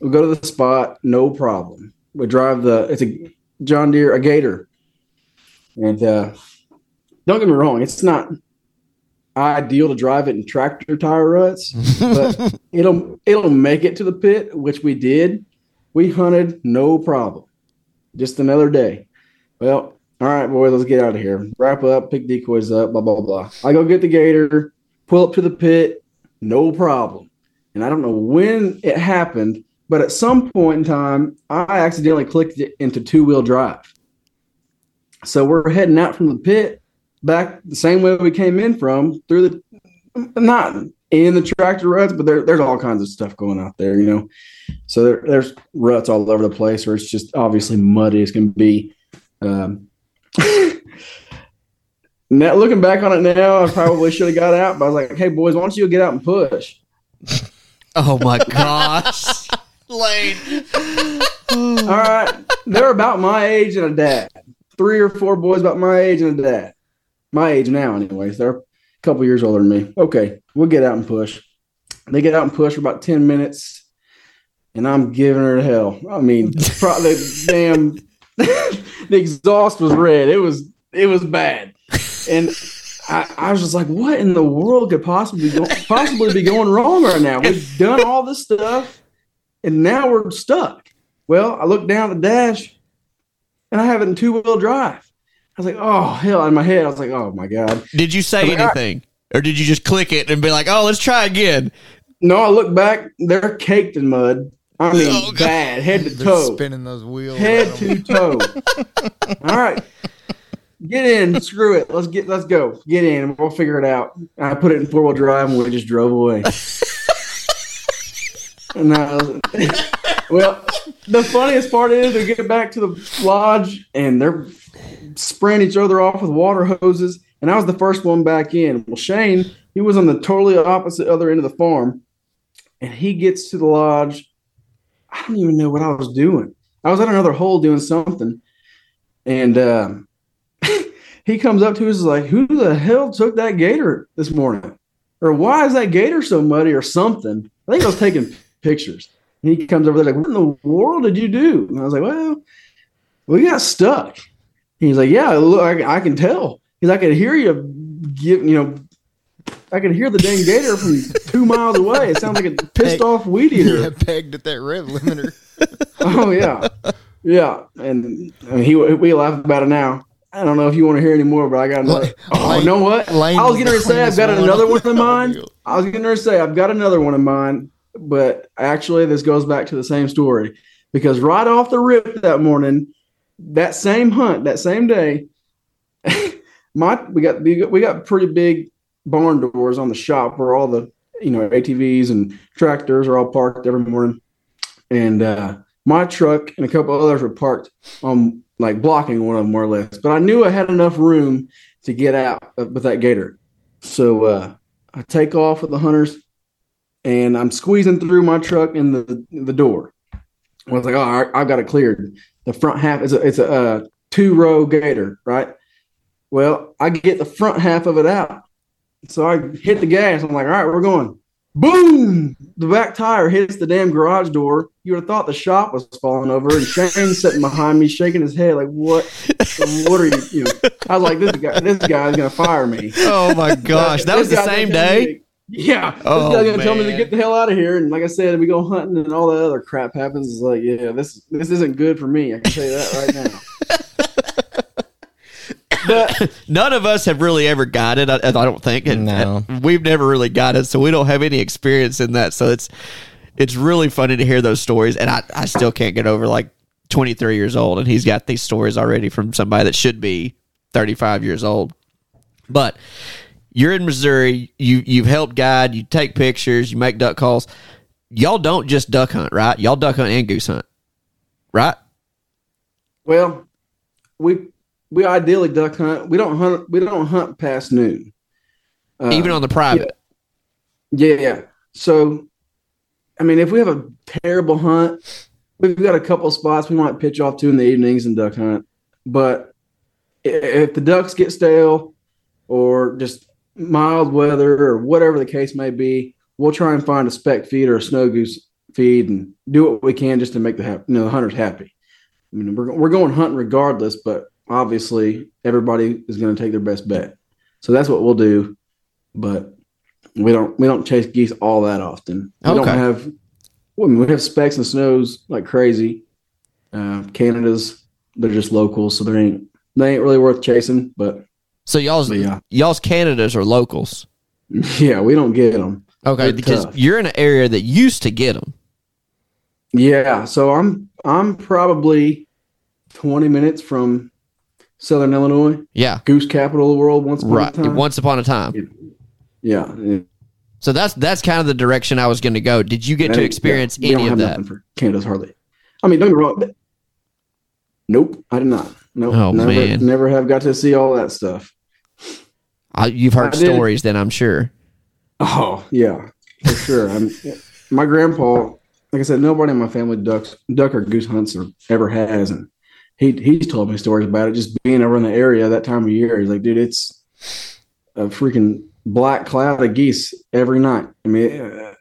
we go to the spot, no problem. We drive the it's a John Deere, a Gator, and uh, don't get me wrong, it's not ideal to drive it in tractor tire ruts, but it'll it'll make it to the pit, which we did. We hunted no problem. Just another day. Well, all right, boys, let's get out of here. Wrap up, pick decoys up, blah blah blah. I go get the gator. pull up to the pit, no problem. And I don't know when it happened, but at some point in time, I accidentally clicked it into two wheel drive. So we're heading out from the pit back the same way we came in from through the not in the tractor ruts, but there, there's all kinds of stuff going out there, you know. So there, there's ruts all over the place, where it's just obviously muddy. It's going to be. Um, now looking back on it now, I probably should have got out, but I was like, "Hey boys, why don't you get out and push?" Oh my gosh, Lane. All right, they're about my age and a dad. Three or four boys about my age and a dad. My age now, anyways. They're a couple years older than me. Okay, we'll get out and push. They get out and push for about ten minutes, and I'm giving her hell. I mean, probably damn, the exhaust was red. It was it was bad, and I, I was just like, what in the world could possibly go, possibly be going wrong right now? We've done all this stuff, and now we're stuck. Well, I look down the dash, and I have it in two wheel drive. I was like, oh hell! In my head, I was like, oh my god. Did you say like, ah. anything, or did you just click it and be like, "Oh, let's try again"? No, I look back; they're caked in mud. I mean, Oh, bad, head to toe, spinning those wheels. head to toe. All right, get in. Screw it. Let's get. Let's go. Get in. We'll figure it out. I put it in four wheel drive, and we just drove away. and I was, well, the funniest part is we get back to the lodge, and they're spraying each other off with water hoses. And I was the first one back in. Well, Shane, he was on the totally opposite other end of the farm, and he gets to the lodge. I don't even know what I was doing. I was at another hole doing something, and um, he comes up to us like, "Who the hell took that gator this morning? Or why is that gator so muddy or something?" I think I was taking pictures. He comes over there like, "What in the world did you do?" And I was like, "Well, we got stuck." He's like, "Yeah, look, I, I can tell." He's "I could hear you give, you know." I could hear the dang gator from two miles away. It sounds like a pissed off weed eater. Yeah, pegged at that rev limiter. Oh yeah, yeah. And I mean, he we laugh about it now. I don't know if you want to hear any more, but I got another. Lane- Oh, you know what? Lane I was is getting ready the to say I've got another one in mind. I was ready to say I've got another one in mind, but actually this goes back to the same story. Because right off the rip that morning, that same hunt, that same day, my we got we got, pretty big barn doors on the shop where all the you know ATVs and tractors are all parked every morning, and uh, my truck and a couple others were parked on like blocking one of them more or less. But I knew I had enough room to get out with that gator, so uh, I take off with the hunters, and I'm squeezing through my truck in the the door. I was like, oh, all right, I've got it cleared. The front half is a it's a uh, two row gator, right? Well, I get the front half of it out. So I hit the gas. I'm like, all right, we're going. Boom! The back tire hits the damn garage door. You would have thought the shop was falling over, and Shane's sitting behind me, shaking his head, like, "What? What are you?" you know, I was like, "This guy, this guy's gonna fire me." Oh my gosh, that was the same day. To- yeah, Oh, this guy's oh, gonna tell me to get the hell out of here. And like I said, we go hunting, and all that other crap happens. It's like, yeah, this this isn't good for me. I can tell you that right now. but None of us have really ever got it. I, I don't think. And, No. and we've never really got it, so we don't have any experience in that. So it's it's really funny to hear those stories, and I I still can't get over like 23 years old, and he's got these stories already from somebody that should be 35 years old. But you're in Missouri. You you've helped guide. You take pictures. You make duck calls. Y'all don't just duck hunt, right? Y'all duck hunt and goose hunt, right? Well, we we ideally duck hunt. We don't hunt. We don't hunt past noon. Uh, Even on the private. yeah, yeah. So, I mean, if we have a terrible hunt, we've got a couple spots we might pitch off to in the evenings and duck hunt. But if the ducks get stale, or just mild weather, or whatever the case may be, we'll try and find a speck feed or a snow goose feed and do what we can just to make the hap- you know the hunters happy. I mean, we're we're going hunting regardless, but obviously everybody is going to take their best bet. So that's what we'll do. But we don't we don't chase geese all that often. We don't have well, I mean, we have specks and snows like crazy. Uh, Canada's they're just locals, so they ain't they ain't really worth chasing. But, So y'all's yeah, y'all's Canadas are locals. Yeah, we don't get them. Okay, They're because tough. you're in an area that used to get them. Yeah, so I'm I'm probably 20 minutes from Southern Illinois, Yeah, goose capital of the world. Once upon right. a time. Once upon a time. yeah, yeah. So that's that's kind of the direction I was going to go. Did you get to experience yeah, any don't of that? for Canada's hardly. I mean, don't get me wrong. Nope, I did not. Nope, Oh, never, man. never have got to see all that stuff. I, you've heard I did. stories, then I'm sure. Oh yeah, for sure. I'm, my grandpa, like I said, nobody in my family ducks, duck or goose hunts or ever has, and he he's told me stories about it. Just being over in the area that time of year, he's like, dude, it's a freaking black cloud of geese every night. I mean, uh,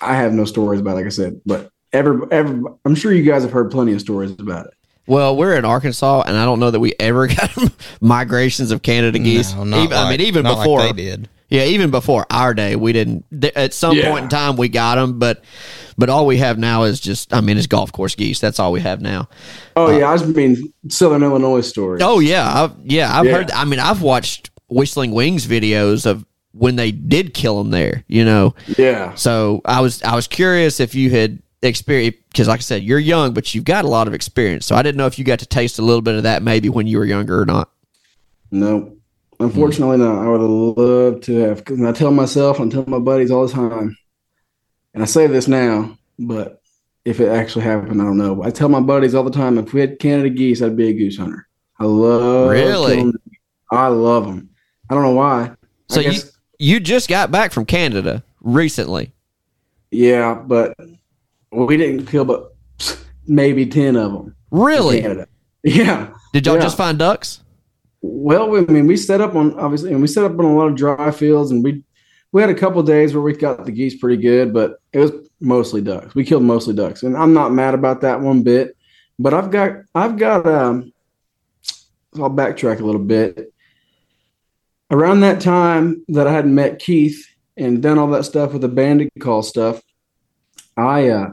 I have no stories about, it, like I said, but ever, ever, I'm sure you guys have heard plenty of stories about it. Well, we're in Arkansas, and I don't know that we ever got migrations of Canada geese. No, not even, I mean, even not like before they did. Yeah, even before our day, we didn't. At some Yeah. point in time, we got them, but but all we have now is just. I mean, it's golf course geese. That's all we have now. Oh uh, yeah, I just mean Southern Illinois stories. Oh yeah, I've, yeah, I've Yeah. heard. I mean, I've watched Whistling Wings videos of when they did kill them there. You know, yeah, so I was I was curious if you had experience because, like I said, you're young, but you've got a lot of experience. So I didn't know if you got to taste a little bit of that maybe when you were younger or not. no. Unfortunately, no. I would have loved to have. Because I tell myself and I tell my buddies all the time, and I say this now, but if it actually happened, I don't know. I tell my buddies all the time, if we had Canada geese, I'd be a goose hunter. I love Really? I love them. I don't know why. So you you just got back from Canada recently. yeah, but we didn't kill but maybe ten of them. Really? Yeah. Did y'all Yeah. just find ducks? Well, I mean, we set up on obviously, and we set up on a lot of dry fields, and we we had a couple days where we got the geese pretty good, but it was mostly ducks. We killed mostly ducks, and I'm not mad about that one bit. But I've got I've got um, I'll backtrack a little bit. Around that time that I had met Keith and done all that stuff with the Banded call stuff, I uh,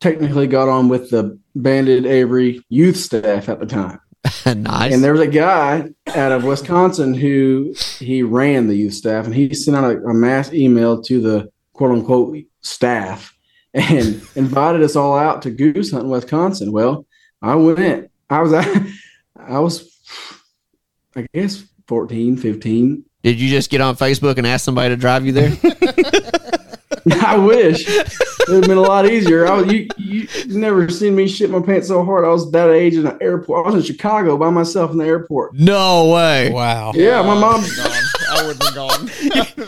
technically got on with the Banded Avery youth staff at the time. nice. And there was a guy out of Wisconsin who he ran the youth staff, and he sent out a, a mass email to the quote unquote staff and invited us all out to goose hunt in Wisconsin. Well, I went. I was I was I guess 14, 15. Did you just get on Facebook and ask somebody to drive you there? I wish it would have been a lot easier. I was you you you never seen me shit my pants so hard. I was that age in an airport. I was in Chicago by myself in the airport. no way. Wow. Yeah, my mom I wouldn't have gone.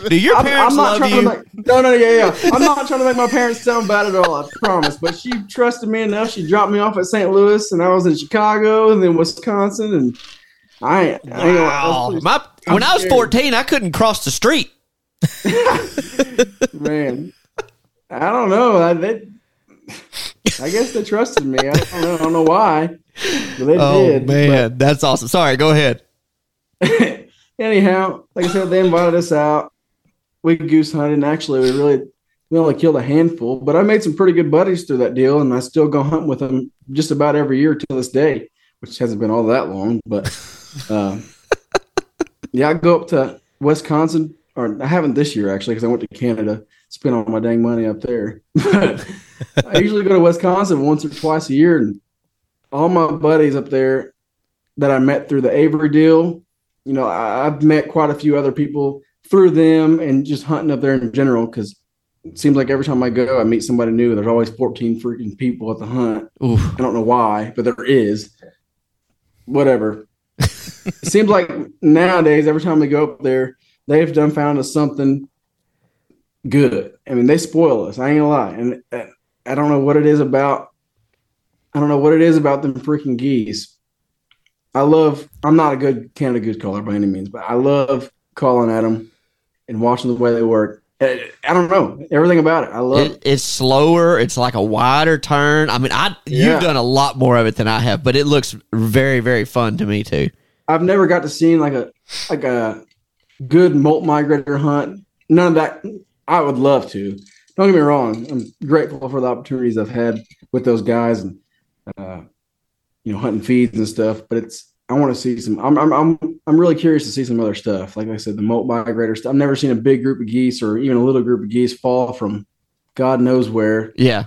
Do your I'm, parents I'm not love trying you? to make no, no, yeah, yeah. I'm not trying to make my parents sound bad at all. I promise. But she trusted me enough. She dropped me off at St. Louis, and I was in Chicago, and then Wisconsin, and I, ain't- I ain't I Wow. was My, when I was scared. 14, I couldn't cross the street. Man, I don't know. I, they, I guess they trusted me. I don't know. I don't know why, but they Oh, did. man. That's awesome. Sorry, go ahead. Anyhow, like I said, they invited us out. We goose hunted, and actually, we really we only killed a handful, but I made some pretty good buddies through that deal, and I still go hunt with them just about every year to this day, which hasn't been all that long. But um, yeah, I go up to Wisconsin, or I haven't this year actually, because I went to Canada, spent all my dang money up there. But I usually go to Wisconsin once or twice a year, and all my buddies up there that I met through the Avery deal, you know, I, I've met quite a few other people through them and just hunting up there in general because it seems like every time I go, I meet somebody new. There's always 14 freaking people at the hunt. Oof. I don't know why, but there is. Whatever. it seems like nowadays, every time we go up there, they've done found us something good. I mean, they spoil us. I ain't gonna lie, and uh, I don't know what it is about. I don't know what it is about them freaking geese. I love. I'm not a good Canada goose caller by any means, but I love calling at them and watching the way they work. Uh, I don't know everything about it. I love. It, it's slower. It's like a wider turn. I mean, I Yeah. you've done a lot more of it than I have, but it looks very, very fun to me too. I've never got to see like a like a good molt migrator hunt. None of that. I would love to. Don't get me wrong. I'm grateful for the opportunities I've had with those guys and uh, you know hunting feeds and stuff. But it's I want to see some. I'm, I'm I'm I'm really curious to see some other stuff. Like I said, the molt migrator stuff. I've never seen a big group of geese or even a little group of geese fall from God knows where Yeah.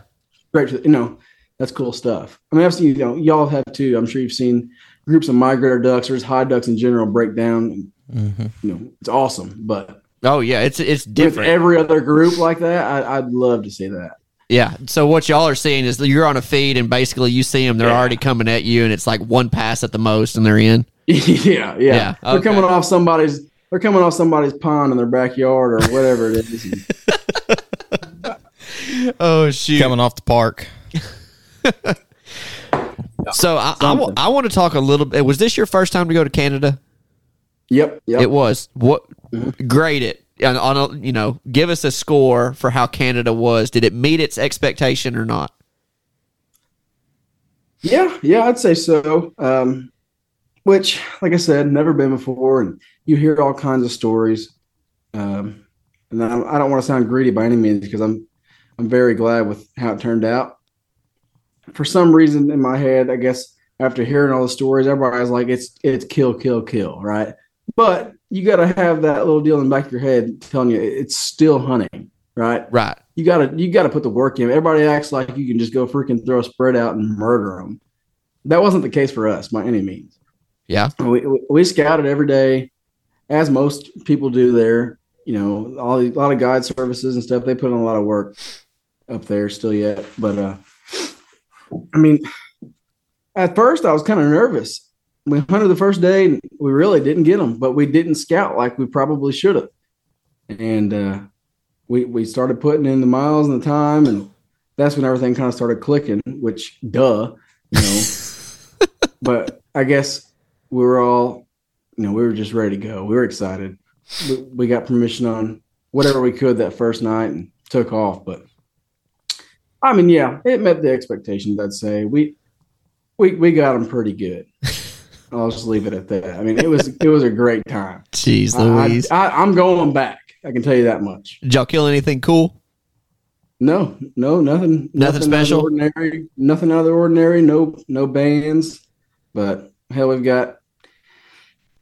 to you know that's cool stuff. I mean, I've seen you know y'all have too. I'm sure you've seen groups of migrator ducks or just high ducks in general break down. Mhm. You know, it's awesome. But Oh yeah, it's it's with different. every other group like that, I, I'd love to see that. yeah. So what y'all are seeing is you're on a feed and basically you see them, they're Yeah. already coming at you, and it's like one pass at the most, and they're in. yeah, yeah. Yeah, They're coming off somebody's. They're coming off somebody's pond in their backyard or whatever it is. Oh shoot! Coming off the park. So I, I, Something. want to talk a little bit. Was this your first time to go to Canada? Yep, yep. It was. What Mm-hmm. grade it on, on a, you know give us a score for how Canada was. Did it meet its expectation or not? Yeah, yeah, I'd say so. Um, which, like I said, never been before, and you hear all kinds of stories. Um, and I, I don't want to sound greedy by any means because I'm I'm very glad with how it turned out. For some reason in my head, I guess after hearing all the stories, everybody's like, it's it's kill, kill, kill, right? But you got to have that little deal in the back of your head telling you it's still hunting, right? Right. you gotta you gotta put the work in. Everybody acts like you can just go freaking throw a spread out and murder them. That wasn't the case for us by any means. Yeah. We we scouted every day, as most people do there. You know, all a lot of guide services and stuff. They put in a lot of work up there still yet. But uh, I mean, at first I was kind of nervous. We hunted the first day and we really didn't get them, but we didn't scout like we probably should have. And uh, we we started putting in the miles and the time, and that's when everything kind of started clicking. Which, duh, you know. but I guess we were all, you know, we were just ready to go. We were excited. We, we got permission on whatever we could that first night and took off. But I mean, yeah, it met the expectations. I'd say we we we got them pretty good. I'll just leave it at that. I mean, it was it was a great time. Jeez, Louise. I, I'm going back. I can tell you that much. Did y'all kill anything cool? No, no, nothing, Nothing special? of the ordinary, nothing out of the ordinary. No, no bands. But hell, we've got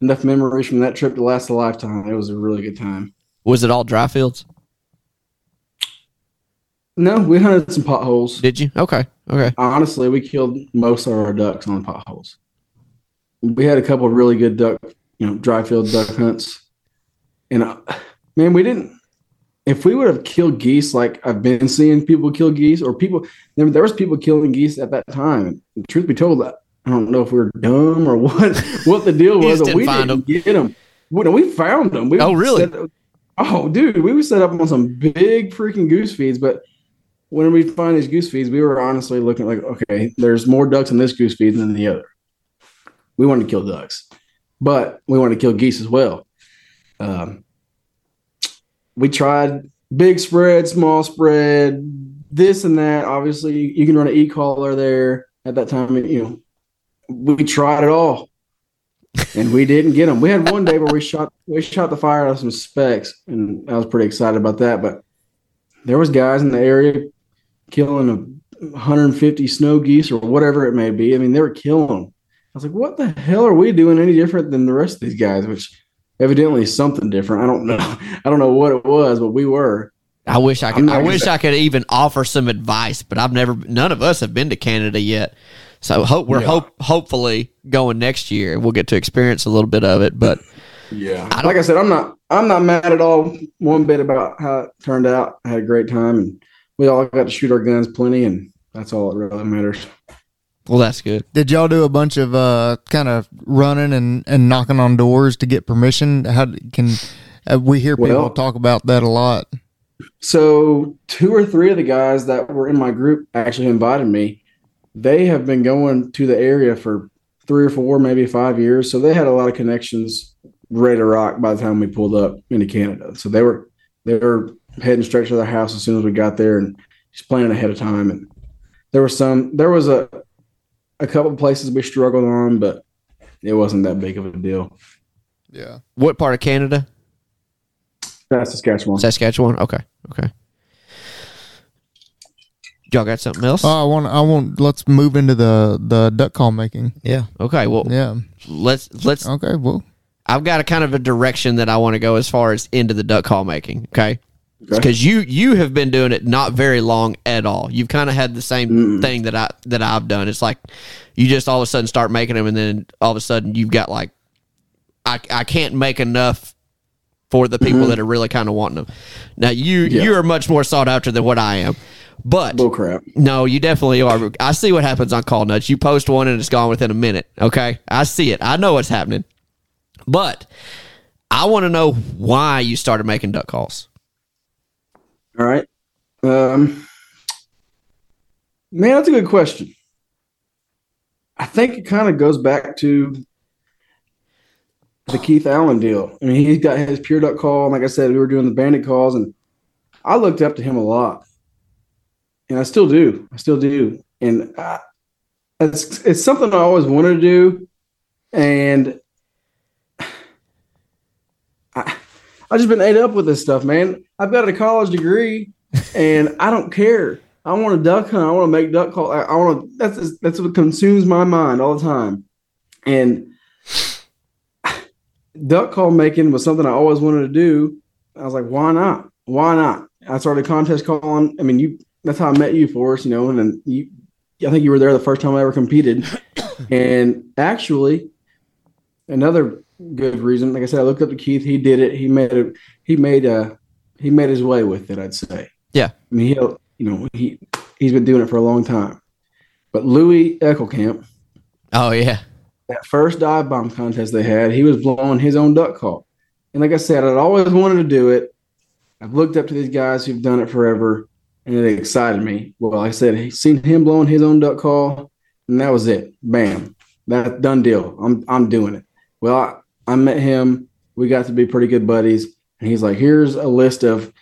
enough memories from that trip to last a lifetime. It was a really good time. Was it all dry fields? No, we hunted some potholes. Did you? Okay. Okay. Honestly, we killed most of our ducks on potholes. We had a couple of really good duck, you know, dry field duck hunts. And uh, man, we didn't. If we would have killed geese like I've been seeing people kill geese, or people there, there was people killing geese at that time. And truth be told, I don't know if we were dumb or what what the deal was. but we didn't find didn't get them. We, we found them. We Oh, really? set- oh, dude, we would set up on some big freaking goose feeds, but when we find these goose feeds, we were honestly looking like, okay, there's more ducks in this goose feed than the other. We wanted to kill ducks, but we wanted to kill geese as well. Um, we tried big spread, small spread, this and that. Obviously, you, can run an e-collar there at that time. You know, we tried it all, and we didn't get them. We had one day where we shot we shot the fire out of some specks, and I was pretty excited about that. But there was guys in the area killing a 150 snow geese or whatever it may be. I mean, they were killing them. I was like, what the hell are we doing any different than the rest of these guys? Which evidently is something different. I don't know. I don't know what it was, but we were. I wish I could. I wish say- I could even offer some advice, but I've never. None of us have been to Canada yet, so hope we're Yeah. hope hopefully going next year. We'll get to experience a little bit of it. But Yeah. I like I said, I'm not I'm not mad at all one bit about how it turned out. I had a great time and we all got to shoot our guns plenty and that's all that really matters. Well, that's good. Did y'all do a bunch of uh, kind of running and, and knocking on doors to get permission? How can uh, we hear people Well- talk about that a lot? So two or three of the guys that were in my group actually invited me. They have been going to the area for three or four, maybe five years. So they had a lot of connections ready to rock by the time we pulled up into Canada. So they were they were heading straight to their house as soon as we got there and just planning ahead of time. And there was some there was a a couple of places we struggled on, but it wasn't that big of a deal. Yeah. What part of Canada? That's Saskatchewan. Saskatchewan. Okay. Okay. Y'all got something else? Oh, I want. I want. Let's move into the the duck call making. Yeah. okay, well, Yeah. let's let's. Okay. Well. I've got a kind of a direction that I want to go as far as into the duck call making. Okay, Okay. Because you you have been doing it not very long at all. You've kind of had the same mm-hmm. thing that I that I've done. It's like you just all of a sudden start making them, and then all of a sudden you've got like I I can't make enough for the people mm-hmm. that are really kind of wanting them. Now you Yeah. you are much more sought after than what I am, but Bull crap. no, you definitely are. I see what happens on Call Nuts. You post one and it's gone within a minute. Okay, I see it. I know what's happening, but I want to know why you started making duck calls. All right. Um, man, that's a good question. I think it kind of goes back to the Keith Allen deal. I mean, he's got his pure duck call. And like I said, we were doing the Banded calls, and I looked up to him a lot. And I still do. I still do. And uh, it's, it's something I always wanted to do. And I've just been ate up with this stuff, man. I've got a college degree, and I don't care. I want to duck hunt. I want to make duck call. I, I want to. That's that's what consumes my mind all the time. And duck call making was something I always wanted to do. I was like, why not? Why not? I started contest calling. I mean, you. That's how I met you, Forrest. You know, and then you. I think you were there the first time I ever competed. and actually, another good reason. Like I said, I looked up to Keith. He did it. He made it. He made a. He made his way with it. I'd say. Yeah. I mean, he'll. You know, he he's been doing it for a long time. But Louis Eckelkamp, Oh yeah, that first dive bomb contest they had, he was blowing his own duck call. And like I said, I'd always wanted to do it. I've looked up to these guys who've done it forever, and it excited me. Well, like I said, he seen him blowing his own duck call, and that was it. Bam, that done deal. I'm I'm doing it. Well, I, met him. We got to be pretty good buddies, and he's like, "Here's a list of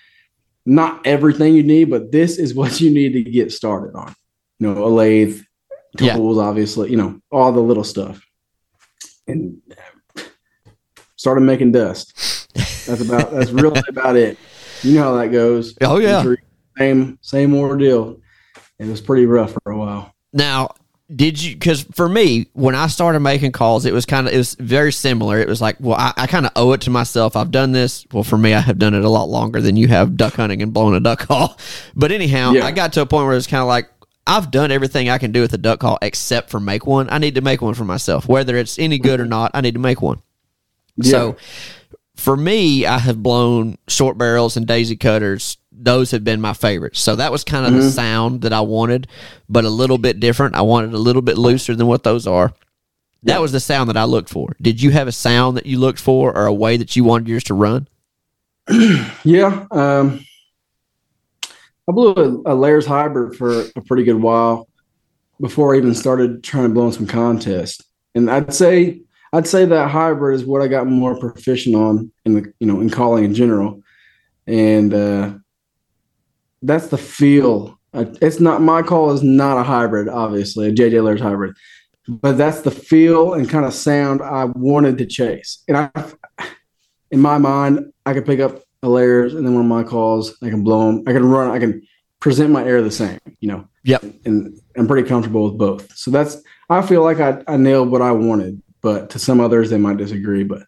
not everything you need, but this is what you need to get started on. You know, a lathe, Yeah. tools, obviously. You know, all the little stuff." And started making dust. That's about that's really about it. You know how that goes. Oh, yeah. Same same ordeal. It was pretty rough for a while. Now, did you? Because for me, when I started making calls, it was kind of it was very similar. It was like, well, I, I kind of owe it to myself. I've done this. Well, for me, I have done it a lot longer than you have duck hunting and blowing a duck call. But anyhow, Yeah. I got to a point where it's kind of like. I've done everything I can do with a duck call except for make one. I need to make one for myself. Whether it's any good or not, I need to make one. So for me, I have blown short barrels and daisy cutters. Those have been my favorites. So that was kind of the sound that I wanted, but a little bit different. I wanted a little bit looser than what those are. That was the sound that I looked for. Did you have a sound that you looked for or a way that you wanted yours to run? Yeah. Um, I blew a, a Lares hybrid for a pretty good while before I even started trying to blow in some contests. And I'd say I'd say that hybrid is what I got more proficient on in the you know in calling in general. And uh, that's the feel. Uh, It's not my call is not a hybrid, obviously, a JJ Lares hybrid. But that's the feel and kind of sound I wanted to chase. And I in my mind, I could pick up a Lares and then one of my calls, I can blow them. I can run. I can present my air the same. You know. Yep. And I'm pretty comfortable with both. So that's. I feel like I, I nailed what I wanted, but to some others they might disagree. But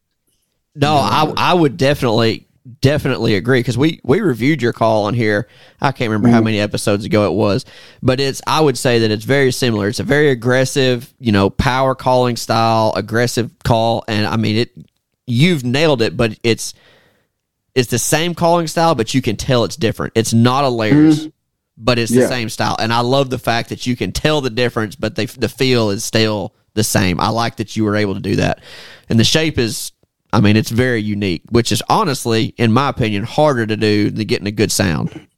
No, I I would definitely definitely agree because we we reviewed your call on here. I can't remember how mm-hmm. many episodes ago it was, but it's I would say that it's very similar. It's a very aggressive, you know, power calling style, aggressive call, and I mean it. You've nailed it, but it's it's the same calling style, but you can tell it's different. It's not a Lares, mm-hmm. but it's the Yeah. same style, and I love the fact that you can tell the difference, but they, the feel is still the same. I like that you were able to do that, and the shape is. I mean, it's very unique, which is honestly, in my opinion, harder to do than getting a good sound.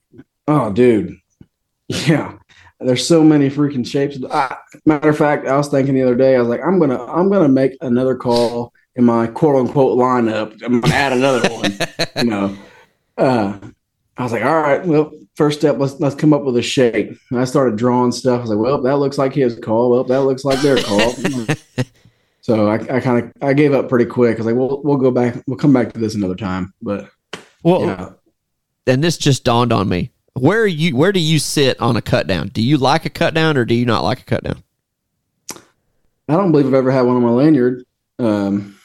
oh, dude, yeah. There's so many freaking shapes. I, matter of fact, I was thinking the other day. I was like, I'm gonna I'm gonna make another call in my quote unquote lineup. I'm gonna add another one. you know, uh, I was like, all right, well, first step, let's let's come up with a shape. And I started drawing stuff. I was like, well, that looks like his call. Well, that looks like their call. so I, I kind of I gave up pretty quick. I was like, well, we'll go back. We'll come back to this another time. But Well, yeah, and this just dawned on me. where are you? Where do you sit on a cut down? Do you like a cut down or do you not like a cut down? I don't believe I've ever had one on my lanyard. Um,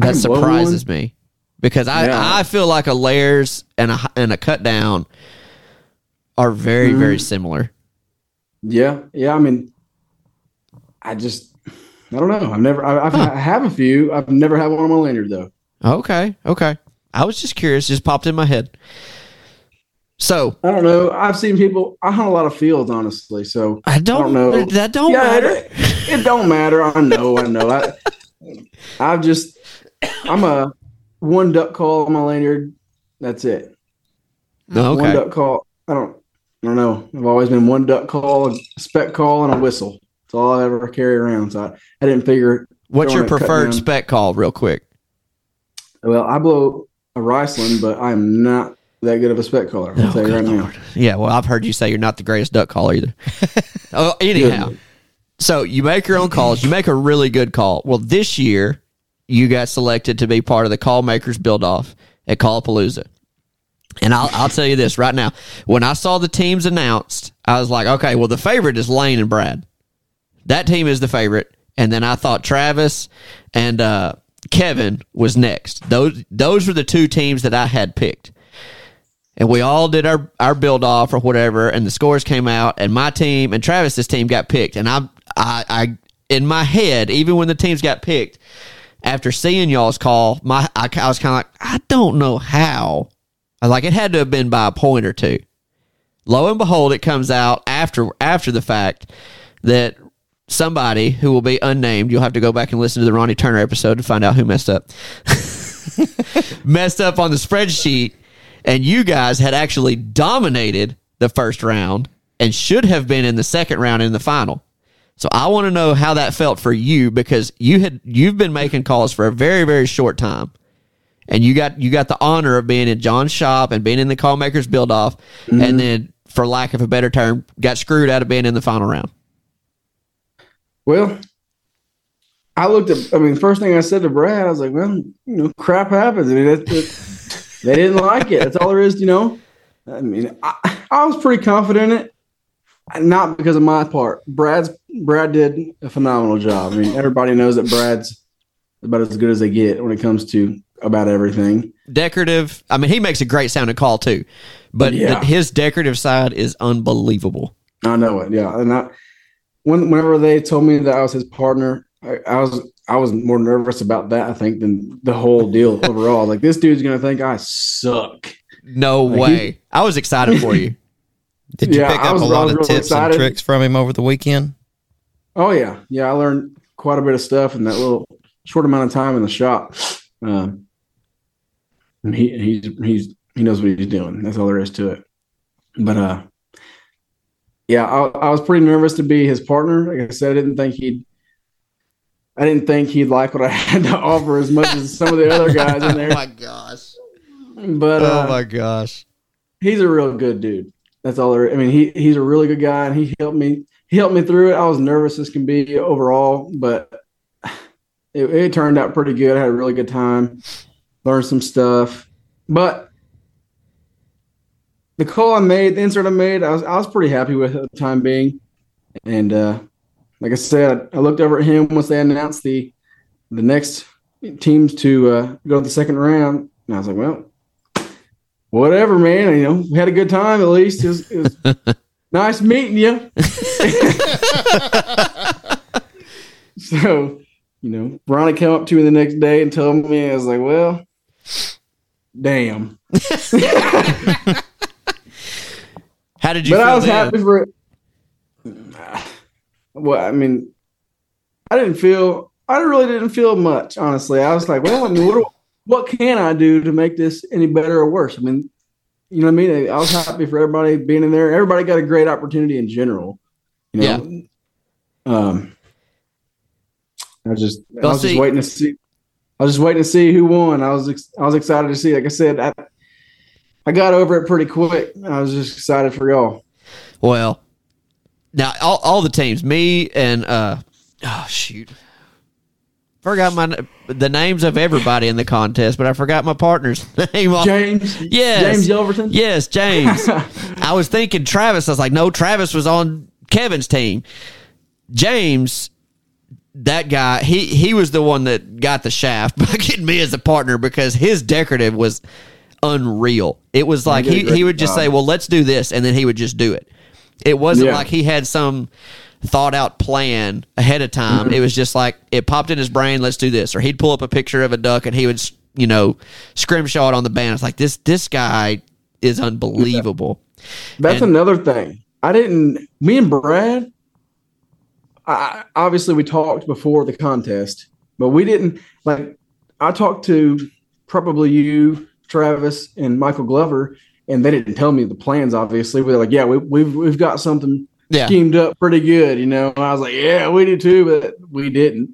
That surprises me because I, Yeah. I feel like a Lares and a and a cut down are very Mm-hmm. very similar. Yeah, yeah. I mean, I just, I don't know. I've never, I, I've, I have a few. I've never had one on my lanyard though. Okay, okay. I was just curious, just popped in my head. So I don't know. I've seen people. I hunt a lot of fields, honestly. So I don't, know. That don't yeah, matter. It, it don't matter. I know. I know. I, I've just, I'm a one duck call on my lanyard. That's it. One okay. duck call. I don't. I don't know. I've always been one duck call, a spec call, and a whistle. That's all I ever carry around. So I, I didn't figure. What's your throwing a cut preferred spec call, real quick? Well, I blow a Riceland, but I'm not that good of a spec caller. I'll oh, tell you right now. Yeah, well, I've heard you say you're not the greatest duck caller either. oh, anyhow, so you make your own calls. You make a really good call. Well, this year you got selected to be part of the call makers build off at Callapalooza. And I'll, I'll tell you this right now. When I saw the teams announced, I was like, okay, well, the favorite is Lane and Brad. That team is the favorite. And then I thought Travis and uh, Kevin was next. Those those were the two teams that I had picked and we all did our our build off or whatever, and the scores came out, and my team and Travis's team got picked, and I I, I in my head, even when the teams got picked, after seeing y'all's call, my I, I was kind of like, I don't know how, like it had to have been by a point or two. Lo and behold, it comes out after after the fact that somebody who will be unnamed, you'll have to go back and listen to the Ronnie Turner episode to find out who messed up. messed up on the spreadsheet and you guys had actually dominated the first round and should have been in the second round in the final. So I want to know how that felt for you because you had you've been making calls for a very very short time. And you got you got the honor of being in John's shop and being in the call makers build off and mm-hmm. then for lack of a better term got screwed out of being in the final round. Well, I looked at. I mean, first thing I said to Brad, I was like, "Well, you know, crap happens. I mean, it, it, they didn't like it. That's all there is. You know. I mean, I, I was pretty confident in it, not because of my part. Brad's Brad did a phenomenal job. I mean, everybody knows that Brad's about as good as they get when it comes to about everything. Decorative. I mean, he makes a great sounding call too, but Yeah. the- his decorative side is unbelievable. I know it. Yeah, and I, when whenever they told me that I was his partner, I, I was I was more nervous about that I think than the whole deal overall. Like this dude's gonna think I suck. No Like, way. I was excited for you. Did you Yeah, pick up was- a I lot of really tips excited. and tricks from him over the weekend? Oh yeah, yeah. I learned quite a bit of stuff in that little short amount of time in the shop. Um, and he he's he's he knows what he's doing. That's all there is to it. But uh, yeah, I, I was pretty nervous to be his partner. Like I said, I didn't think he'd. I didn't think he'd like what I had to offer as much as some of the other guys in there. Oh my gosh. But uh, my gosh. he's a real good dude. That's all there. I mean, he he's a really good guy, and he helped me. He helped me through it. I was nervous as can be overall, but it, it turned out pretty good. I had a really good time, learned some stuff. But the call I made, the insert I made, I was I was pretty happy with at the time being. And uh, like I said, I looked over at him once they announced the the next teams to uh, go to the second round, and I was like, well whatever, man. You know, we had a good time at least. It was, it was nice meeting you. so, you know, Ronnie came up to me the next day and told me, I was like, well, damn. How did you but feel I was then? happy for it. Well, I mean, I didn't feel, I really didn't feel much, honestly. I was like, well, I mean, what, what can I do to make this any better or worse? I mean, you know what I mean? I was happy for everybody being in there. Everybody got a great opportunity in general. You know? Um, I was just, I was see- just waiting to see. I was just waiting to see who won. I was, ex- I was excited to see. Like I said, I, I got over it pretty quick. I was just excited for y'all. Well, now all, all the teams, me and uh, oh shoot, forgot my the names of everybody in the contest, but I forgot my partner's name. James. Yes. James Yelverton. Yes, James. I was thinking Travis. I was like, no, Travis was on Kevin's team. James, that guy, he he was the one that got the shaft by getting me as a partner because his decorative was unreal. It was like he, he would just say, Well, let's do this, and then he would just do it. It wasn't Yeah. like he had some thought out plan ahead of time. Mm-hmm. It was just like it popped in his brain, let's do this. Or he'd pull up a picture of a duck and he would, you know, scrimshaw it on the band. It's like this this guy is unbelievable. That's And- another thing. I didn't. Me and Brad. I obviously we talked before the contest, but we didn't like. I talked to probably you, Travis, and Michael Glover, and they didn't tell me the plans. Obviously, we were like, "Yeah, we, we've we've got something Yeah. schemed up pretty good," you know. And I was like, "Yeah, we do too," but we didn't.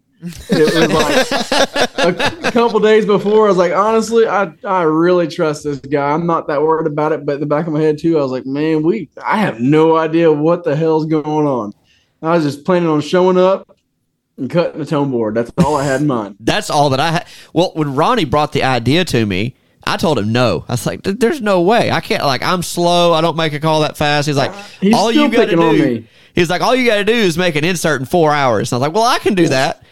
It was like a couple days before. I was like, honestly, I I really trust this guy. I'm not that worried about it, but in the back of my head too, I was like, man, we I have no idea what the hell's going on. I was just planning on showing up and cutting the tone board. That's all I had in mind. That's all that I had. Well, when Ronnie brought the idea to me, I told him no. I was like, "There's no way. I can't. Like, I'm slow. I don't make a call that fast." He's like, He's "All you got to do." He's like, "All you got to do is make an insert in four hours." And I was like, "Well, I can do that."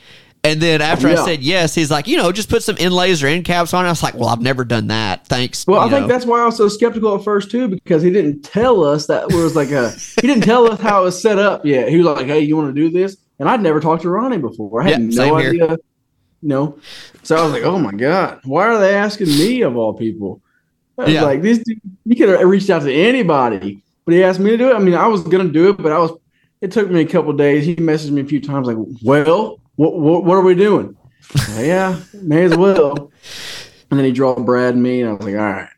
And then after I said yes, he's like, "You know, just put some inlays or end caps on." it. I was like, "Well, I've never done that. Thanks." Well, I think know. that's why I was so skeptical at first too, because he didn't tell us that it was like a he didn't tell us how it was set up yet. He was like, "Hey, you want to do this?" And I'd never talked to Ronnie before. I had Yeah, same no here. You know, so I was like, "Oh my god, why are they asking me of all people?" I was Yeah. like, "This dude- you could have reached out to anybody, but he asked me to do it. I mean, I was gonna do it, but I was. It took me a couple days. He messaged me a few times, like, "Well, what what, what are we doing?" Like, yeah, may as well. And then he drew Brad and me, and I was like, "All right."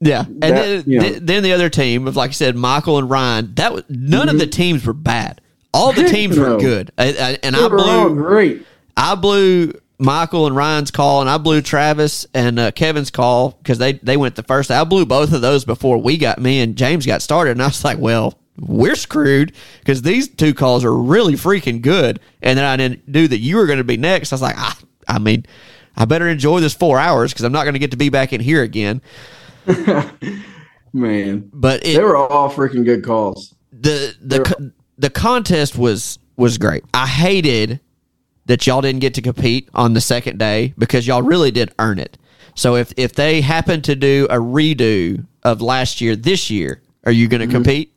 Yeah, and That- then, you know. then the other team of like I said, Michael and Ryan. That was none of mm-hmm. the teams were bad. All the teams were good, I, I, and I They all blew. great. I blew Michael and Ryan's call, and I blew Travis and uh, Kevin's call because they they went the first. I blew both of those before we got me and James got started, and I was like, well. We're screwed because these two calls are really freaking good. And then I didn't do that. You were going to be next. I was like, ah, I mean, I better enjoy this four hours because I'm not going to get to be back in here again. Man, But it, they were all freaking good calls. the the the contest was was great. I hated that y'all didn't get to compete on the second day because y'all really did earn it. So if if they happen to do a redo of last year this year, are you going to compete?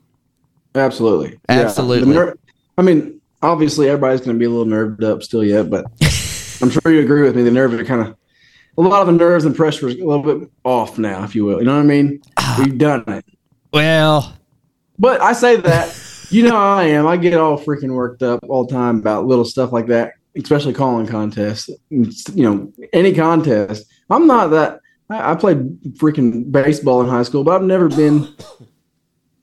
Absolutely, Absolutely. The ner- I mean, obviously, everybody's going to be a little nerved up still yet, but I'm sure you agree with me. The nerves are kind of a lot of the nerves and pressure is a little bit off now, if you will. You know what I mean? Ah. We've done it. Well, But I say that, you know how I am. I get all freaking worked up all the time about little stuff like that, especially calling contests. You know, any contest. I'm not that. I, I played freaking baseball in high school, but I've never been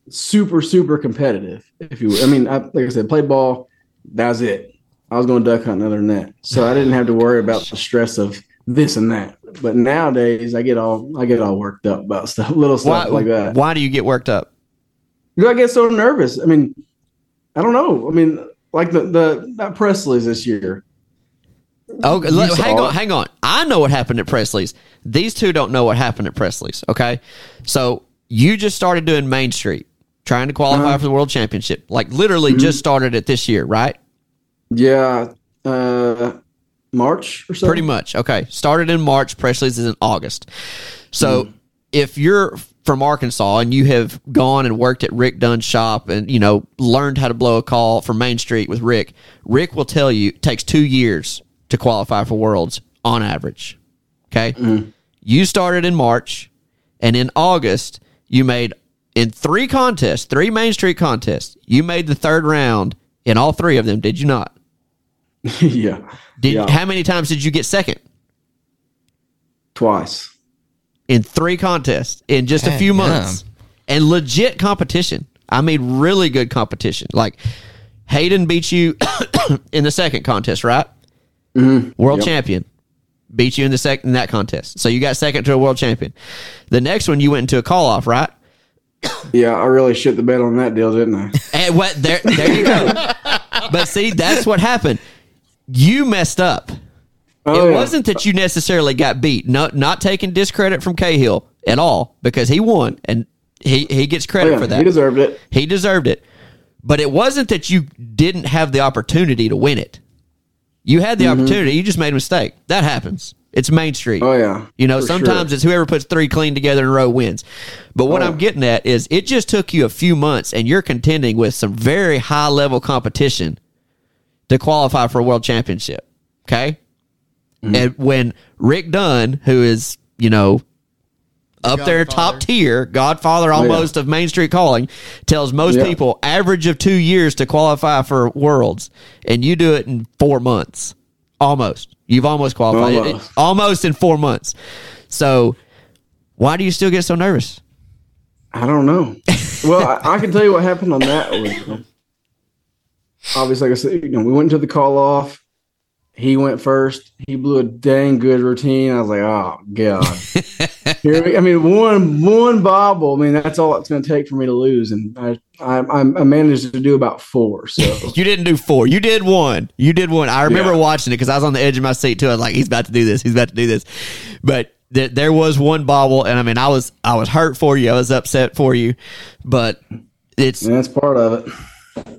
super, super competitive. If you, will. I mean, I, like I said, played ball. That was it. I was going duck hunting other than that, so I didn't have to worry about the stress of this and that. But nowadays, I get all I get all worked up about stuff, little why stuff like that. why do you get worked up? Do I get so nervous? I mean, I don't know. I mean, like the the that Presley's this year. Let- saw hang on, it. hang on. I know what happened at Presley's. These two don't know what happened at Presley's. Okay, so you just started doing Main Street, trying to qualify Uh-huh. for the World Championship. Like literally just started it this year, right? Yeah, uh, March or so. Pretty much. Okay, started in March. Presley's is in August. So if you're from Arkansas and you have gone and worked at Rick Dunn's shop and you know learned how to blow a call from Main Street with Rick, Rick will tell you it takes two years to qualify for Worlds on average. Okay, mm-hmm. you started in March, and in August you made in three contests, three Main Street contests. You made the third round in all three of them. Did you not? yeah, Did Yeah. how many times did you get second? twice. In three contests in just a few gum. months and legit competition. I mean, really good competition. Like Hayden beat you in the second contest, right? Mm-hmm. World Yep. champion beat you in the second in that contest. So you got second to a world champion. The next one you went into a call off, right? Yeah, I really shit the bed on that deal, didn't I? And what there there you go. but see, that's what happened. you messed up. Oh, it yeah. wasn't that you necessarily got beat. Not not taking discredit from Cahill at all because he won and he he gets Oh, credit yeah, for that. He deserved it. He deserved it. But it wasn't that you didn't have the opportunity to win it. You had the Mm-hmm. opportunity. You just made a mistake. That happens. It's Main Street. Oh, yeah, You know, sometimes sure. it's whoever puts three clean together in a row wins. But what Oh. I'm getting at is it just took you a few months and you're contending with some very high level competition to qualify for a world championship. Okay? Mm-hmm. And when Rick Dunn, who is, you know, up there top tier, Godfather almost of Main Street Calling, tells most Oh, Yeah. people average of two years to qualify for Worlds, and you do it in four months. Almost. You've almost qualified. Almost. it- almost in four months. So why do you still get so nervous? I don't know. well, I, I can tell you what happened on that. one. Obviously, like I said, you know, we went to the call off. He went first. He blew a dang good routine. I was like, oh god. Here we, I mean, one one bobble. I mean, that's all it's going to take for me to lose, and I, I I managed to do about four. So You didn't do four. You did one. You did one. I remember Yeah. watching it because I was on the edge of my seat too. I was like, he's about to do this. He's about to do this. But th- there was one bobble, and I mean, I was I was hurt for you. I was upset for you, but it's and that's part of it.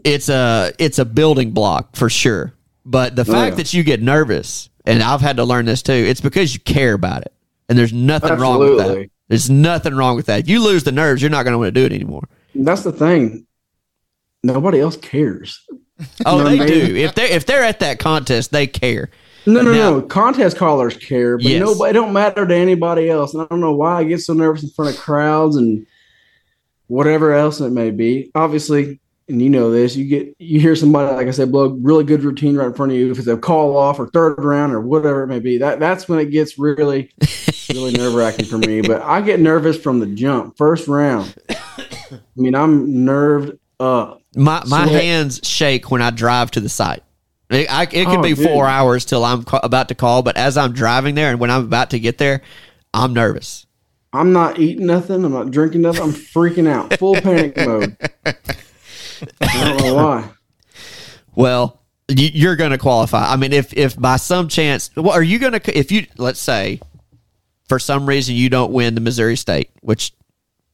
it's a it's a building block for sure. But the fact yeah. that you get nervous, and I've had to learn this too, it's because you care about it, and there's nothing wrong with that. There's nothing wrong with that. If you lose the nerves, you're not going to want to do it anymore. That's the thing. Nobody else cares. Oh, know they I mean? do. If they if they're at that contest, they care. No, no, Now- no. Contest callers care, but Yes. nobody. It don't matter to anybody else. And I don't know why I get so nervous in front of crowds and whatever else it may be. Obviously, and you know this. You get you hear somebody like I said blow a really good routine right in front of you. If it's a call off or third round or whatever it may be, that that's when it gets really really nerve wracking for me. But I get nervous from the jump, first round. I mean, I'm nerved up. My my Sweat. hands shake when I drive to the site. It, I, it could Oh, be dude. four hours till I'm ca- about to call, but as I'm driving there and when I'm about to get there, I'm nervous. I'm not eating nothing. I'm not drinking nothing. I'm freaking out, full panic mode. I don't know why. Well, you, you're going to qualify. I mean, if if by some chance, well, are you going to? If you let's say, for some reason you don't win the Missouri State, which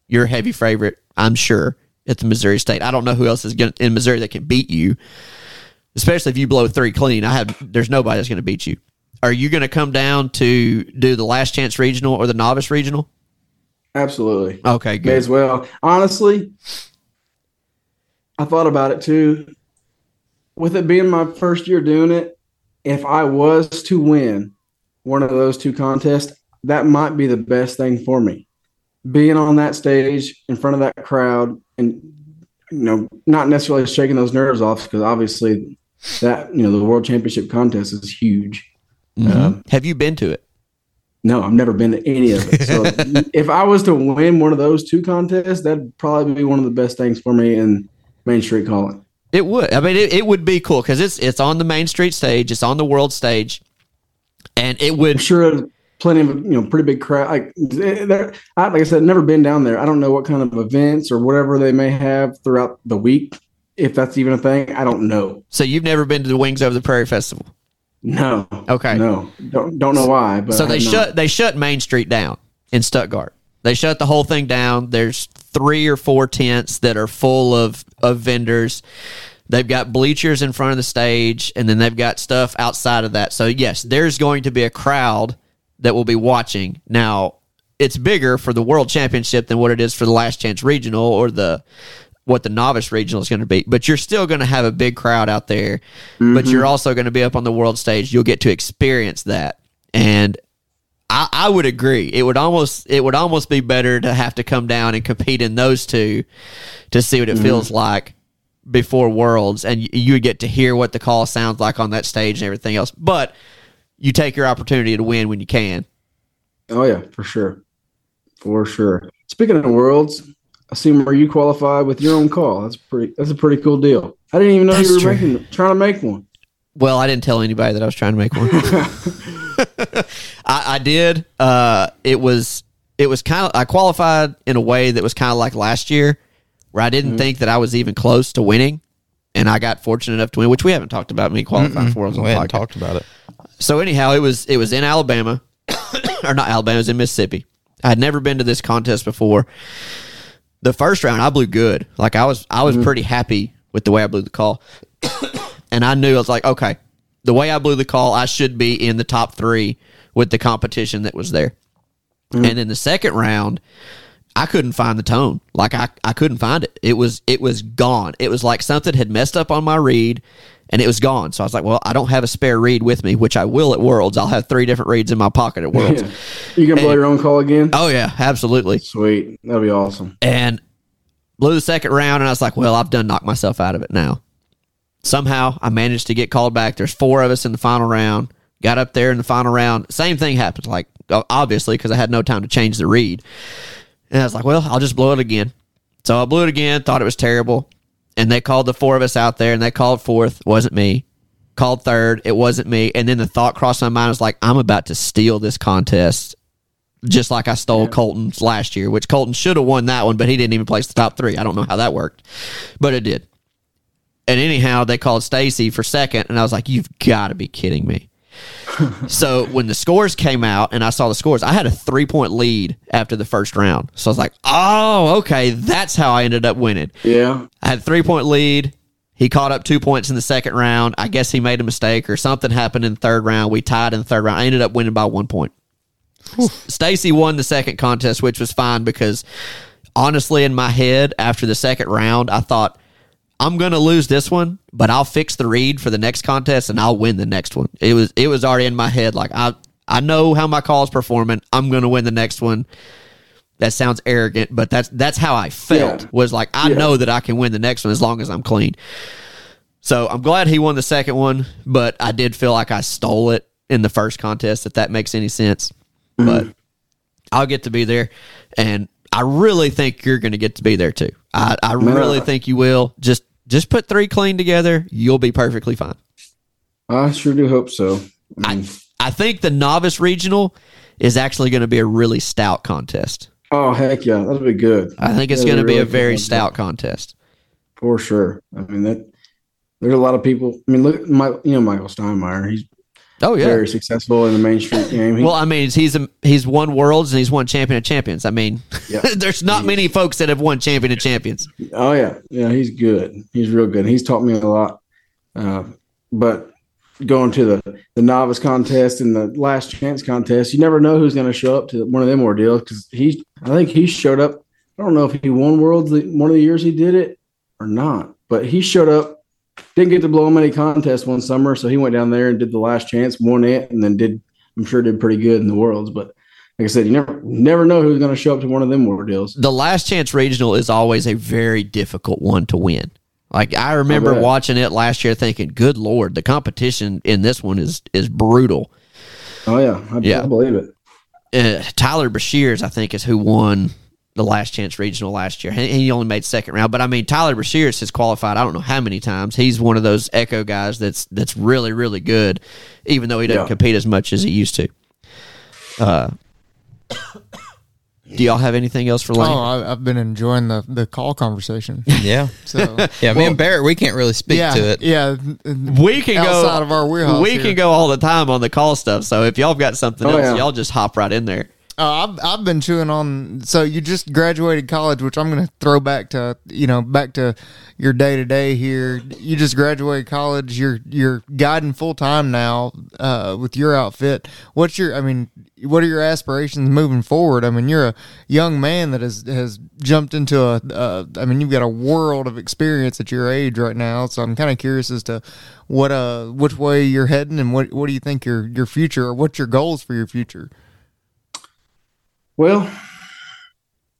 you're a heavy favorite, I'm sure at the Missouri State. I don't know who else is going in Missouri that can beat you, especially if you blow three clean. I have there's nobody that's going to beat you. Are you going to come down to do the last chance regional or the novice regional? Absolutely. Okay, good. May as well. Honestly, I thought about it too. With it being my first year doing it, if I was to win one of those two contests, that might be the best thing for me. Being on that stage in front of that crowd and you know, not necessarily shaking those nerves off because obviously that, you know, the world championship contest is huge. Um, Have you been to it? no, I've never been to any of it. So if I was to win one of those two contests, that'd probably be one of the best things for me in Main Street Calling. It would. I mean, it, it would be cool because it's it's on the main street stage. It's on the world stage, and it I'm would. sure there's plenty of you know pretty big crowd. Like there, I, like I said, never been down there. I don't know what kind of events or whatever they may have throughout the week. If that's even a thing, I don't know. So you've never been to the Wings Over the Prairie Festival. No. Okay. No. Don't don't know why. But so they shut they shut Main Street down in Stuttgart. They shut the whole thing down. There's three or four tents that are full of of vendors. They've got bleachers in front of the stage, and then they've got stuff outside of that. So yes, there's going to be a crowd that will be watching. Now it's bigger for the World Championship than what it is for the Last Chance Regional or the what the novice regional is going to be. But you're still going to have a big crowd out there. But you're mm-hmm. also going to be up on the world stage. You'll get to experience that. And I, I would agree. It would almost it would almost be better to have to come down and compete in those two to see what it mm-hmm. feels like before Worlds, and you, you would get to hear what the call sounds like on that stage and everything else. But you take your opportunity to win when you can. Oh yeah, for sure, for sure. Speaking of worlds, I see where you qualify with your own call. That's pretty. That's a pretty cool deal. I didn't even know That's you were true. making trying to make one. Well, I didn't tell anybody that I was trying to make one. I, I did. Uh, it was it was kind of I qualified in a way that was kind of like last year, where I didn't think that I was even close to winning, and I got fortunate enough to win, which we haven't talked about me qualifying for on we podcast. talked about it. So anyhow, it was it was in Alabama, or not Alabama, it was in Mississippi. I had never been to this contest before. The first round, I blew good. Like I was, I was pretty happy with the way I blew the call, and I knew I was like, okay, the way I blew the call, I should be in the top three with the competition that was there. Mm-hmm. And then the second round, I couldn't find the tone. Like I, I couldn't find it. It was it was gone. It was like something had messed up on my reed and it was gone. So I was like, well, I don't have a spare reed with me, which I will at Worlds. I'll have three different reeds in my pocket at Worlds. Yeah. You gonna blow your own call again? Oh yeah, absolutely. Sweet, that'll be awesome. And blew the second round and I was like, well, I've done knocked myself out of it now. Somehow I managed to get called back. There's four of us in the final round. Got up there in the final round. Same thing happened. Like obviously because I had no time to change the reed. And I was like, well, I'll just blow it again. So I blew it again, thought it was terrible. And they called the four of us out there and they called fourth, wasn't me. Called third, it wasn't me. And then the thought crossed my mind was like, I'm about to steal this contest. Just like I stole Colton's last year, which Colton should have won that one, but he didn't even place the top three. I don't know how that worked. But it did. And anyhow, they called Stacy for second, and I was like, You've got to be kidding me. so when the scores came out and I saw the scores, I had a three point lead after the first round. So I was like, oh, okay, that's how I ended up winning. Yeah, I had a three point lead. He caught up two points in the second round. I guess he made a mistake or something happened in the third round. We tied in the third round. I ended up winning by one point. Stacy won the second contest, which was fine because honestly, in my head, after the second round, I thought, I'm gonna lose this one, but I'll fix the reed for the next contest and I'll win the next one. It was it was already in my head. Like I I know how my call's performing. I'm gonna win the next one. That sounds arrogant, but that's that's how I felt. Yeah. Was like I Yeah. know that I can win the next one as long as I'm clean. So I'm glad he won the second one, but I did feel like I stole it in the first contest. If that makes any sense, mm-hmm. but I'll get to be there, and I really think you're going to get to be there too. I, I really think you will. Just just put three clean together, you'll be perfectly fine. I sure do hope so. I mean, I think the novice regional is actually going to be a really stout contest. oh heck yeah, that'll be good I think it's going to be a very good. stout contest. for sure. I mean that there's a lot of people. I mean, look, my, you know Michael Steinmeier. He's Oh yeah. very successful in the Main Street game. He, Well, I mean, he's he's won worlds and he's won champion of champions. I mean, Yeah. there's not many folks that have won champion of champions. Oh yeah, yeah, he's good. He's real good. He's taught me a lot. Uh, but going to the the novice contest and the last chance contest, you never know who's going to show up to one of them ordeals because he. I think he showed up. I don't know if he won worlds one of the years he did it or not, but he showed up. Didn't get to blow him any contests one summer, so he went down there and did the last chance, won it, and then did. I'm sure did pretty good in the worlds, but like I said, you never never know who's going to show up to one of them ordeals. The last chance regional is always a very difficult one to win. Like I remember watching it last year, thinking, "Good lord, the competition in this one is is brutal." Oh yeah, I, Yeah. I believe it. uh, Tyler Bashirs, I think, is who won the last chance regional last year. He, he only made second round, but I mean, Tyler Bashirs has qualified. I don't know how many times. He's one of those Echo guys that's that's really really good, even though he doesn't Yeah. compete as much as he used to. Uh, do y'all have anything else for Lane? Oh, I, I've been enjoying the the call conversation. Yeah. So Yeah, me and Barrett, we can't really speak yeah, to it. yeah. we can outside go outside of our wheelhouse We here. can go all the time on the call stuff. So if y'all have got something Oh, else, yeah. y'all just hop right in there. Uh, I've I've been chewing on. So you just graduated college, which I'm going to throw back to you know back to your day to day here. You just graduated college. You're you're guiding full time now uh, with your outfit. What's your? I mean, what are your aspirations moving forward? I mean, you're a young man that has has jumped into a. Uh, I mean, you've got a world of experience at your age right now. So I'm kind of curious as to what uh which way you're heading and what what do you think your your future or what's your goals for your future? Well,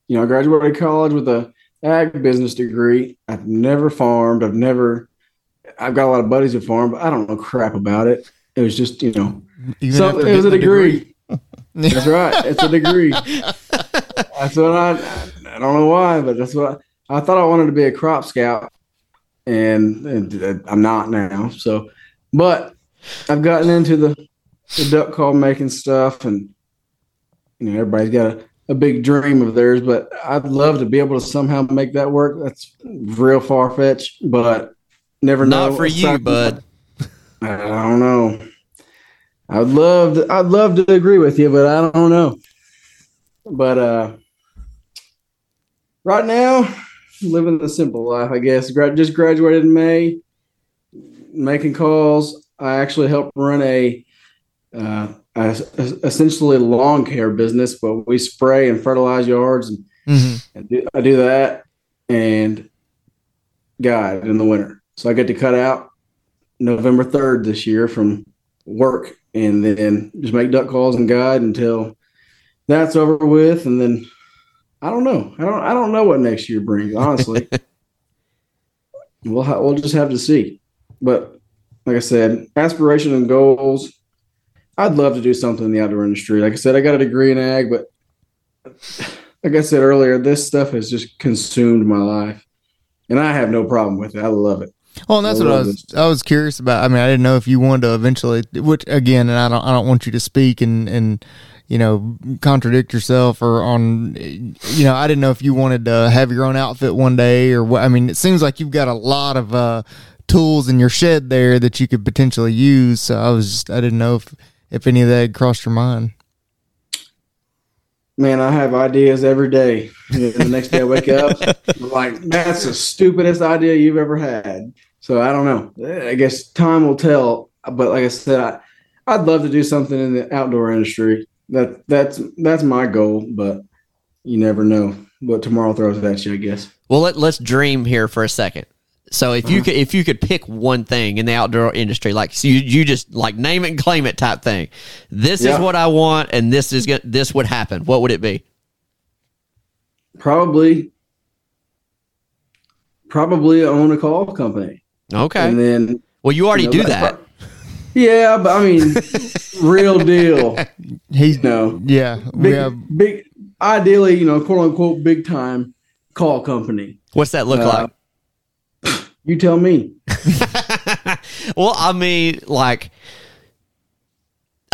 you know, I graduated college with a ag business degree. I've never farmed. I've never. I've got a lot of buddies who farm, but I don't know crap about it. It was just, you know, Even so it was a the degree. That's right. It's a degree. that's what I. I don't know why, but that's what I, I thought. I wanted to be a crop scout, and, and I'm not now. So, but I've gotten into the the duck call making stuff, and you know, everybody's got a, a big dream of theirs. But I'd love to be able to somehow make that work. That's real far fetched, but Never know. Not for you, bud. I don't know. I'd love to, I'd love to agree with you, but I don't know. But uh right now, living the simple life, I guess. Gra- just graduated in May, making calls. I actually help run a uh, a- essentially lawn care business, but we spray and fertilize yards, and, Mhm. and do, I do that and guide in the winter. So I get to cut out November third this year from work, and then just make duck calls and guide until that's over with, and then I don't know. I don't. I don't know what next year brings. Honestly, we'll ha- we'll just have to see. But like I said, aspiration and goals. I'd love to do something in the outdoor industry. Like I said, I got a degree in ag, but like I said earlier, this stuff has just consumed my life, and I have no problem with it. I love it. Well, and that's I what I was. I was curious about. I mean, I didn't know if you wanted to eventually. Which again, and I don't. I don't want you to speak and and you know contradict yourself or on. You know, I didn't know if you wanted to have your own outfit one day or what. I mean, it seems like you've got a lot of uh, tools in your shed there that you could potentially use. So I was just. I didn't know if if any of that had crossed your mind. Man, I have ideas every day. And the next day I wake up, I'm like, that's the stupidest idea you've ever had. So I don't know. I guess time will tell. But like I said, I, I'd love to do something in the outdoor industry. That that's that's my goal, but you never know what tomorrow throws at you, I guess. Well, let, let's dream here for a second. So if you could if you could pick one thing in the outdoor industry, like so you you just like name it and claim it type thing, this is what I want, and this is gonna, this would happen. What would it be? Probably probably own a call company. Okay. And then well, you already you know, do that. pro- Yeah, but I mean real deal. He's No. yeah. Big, have big, ideally, you know, quote unquote, big time call company. What's that look Uh, You tell me. well, I mean, like.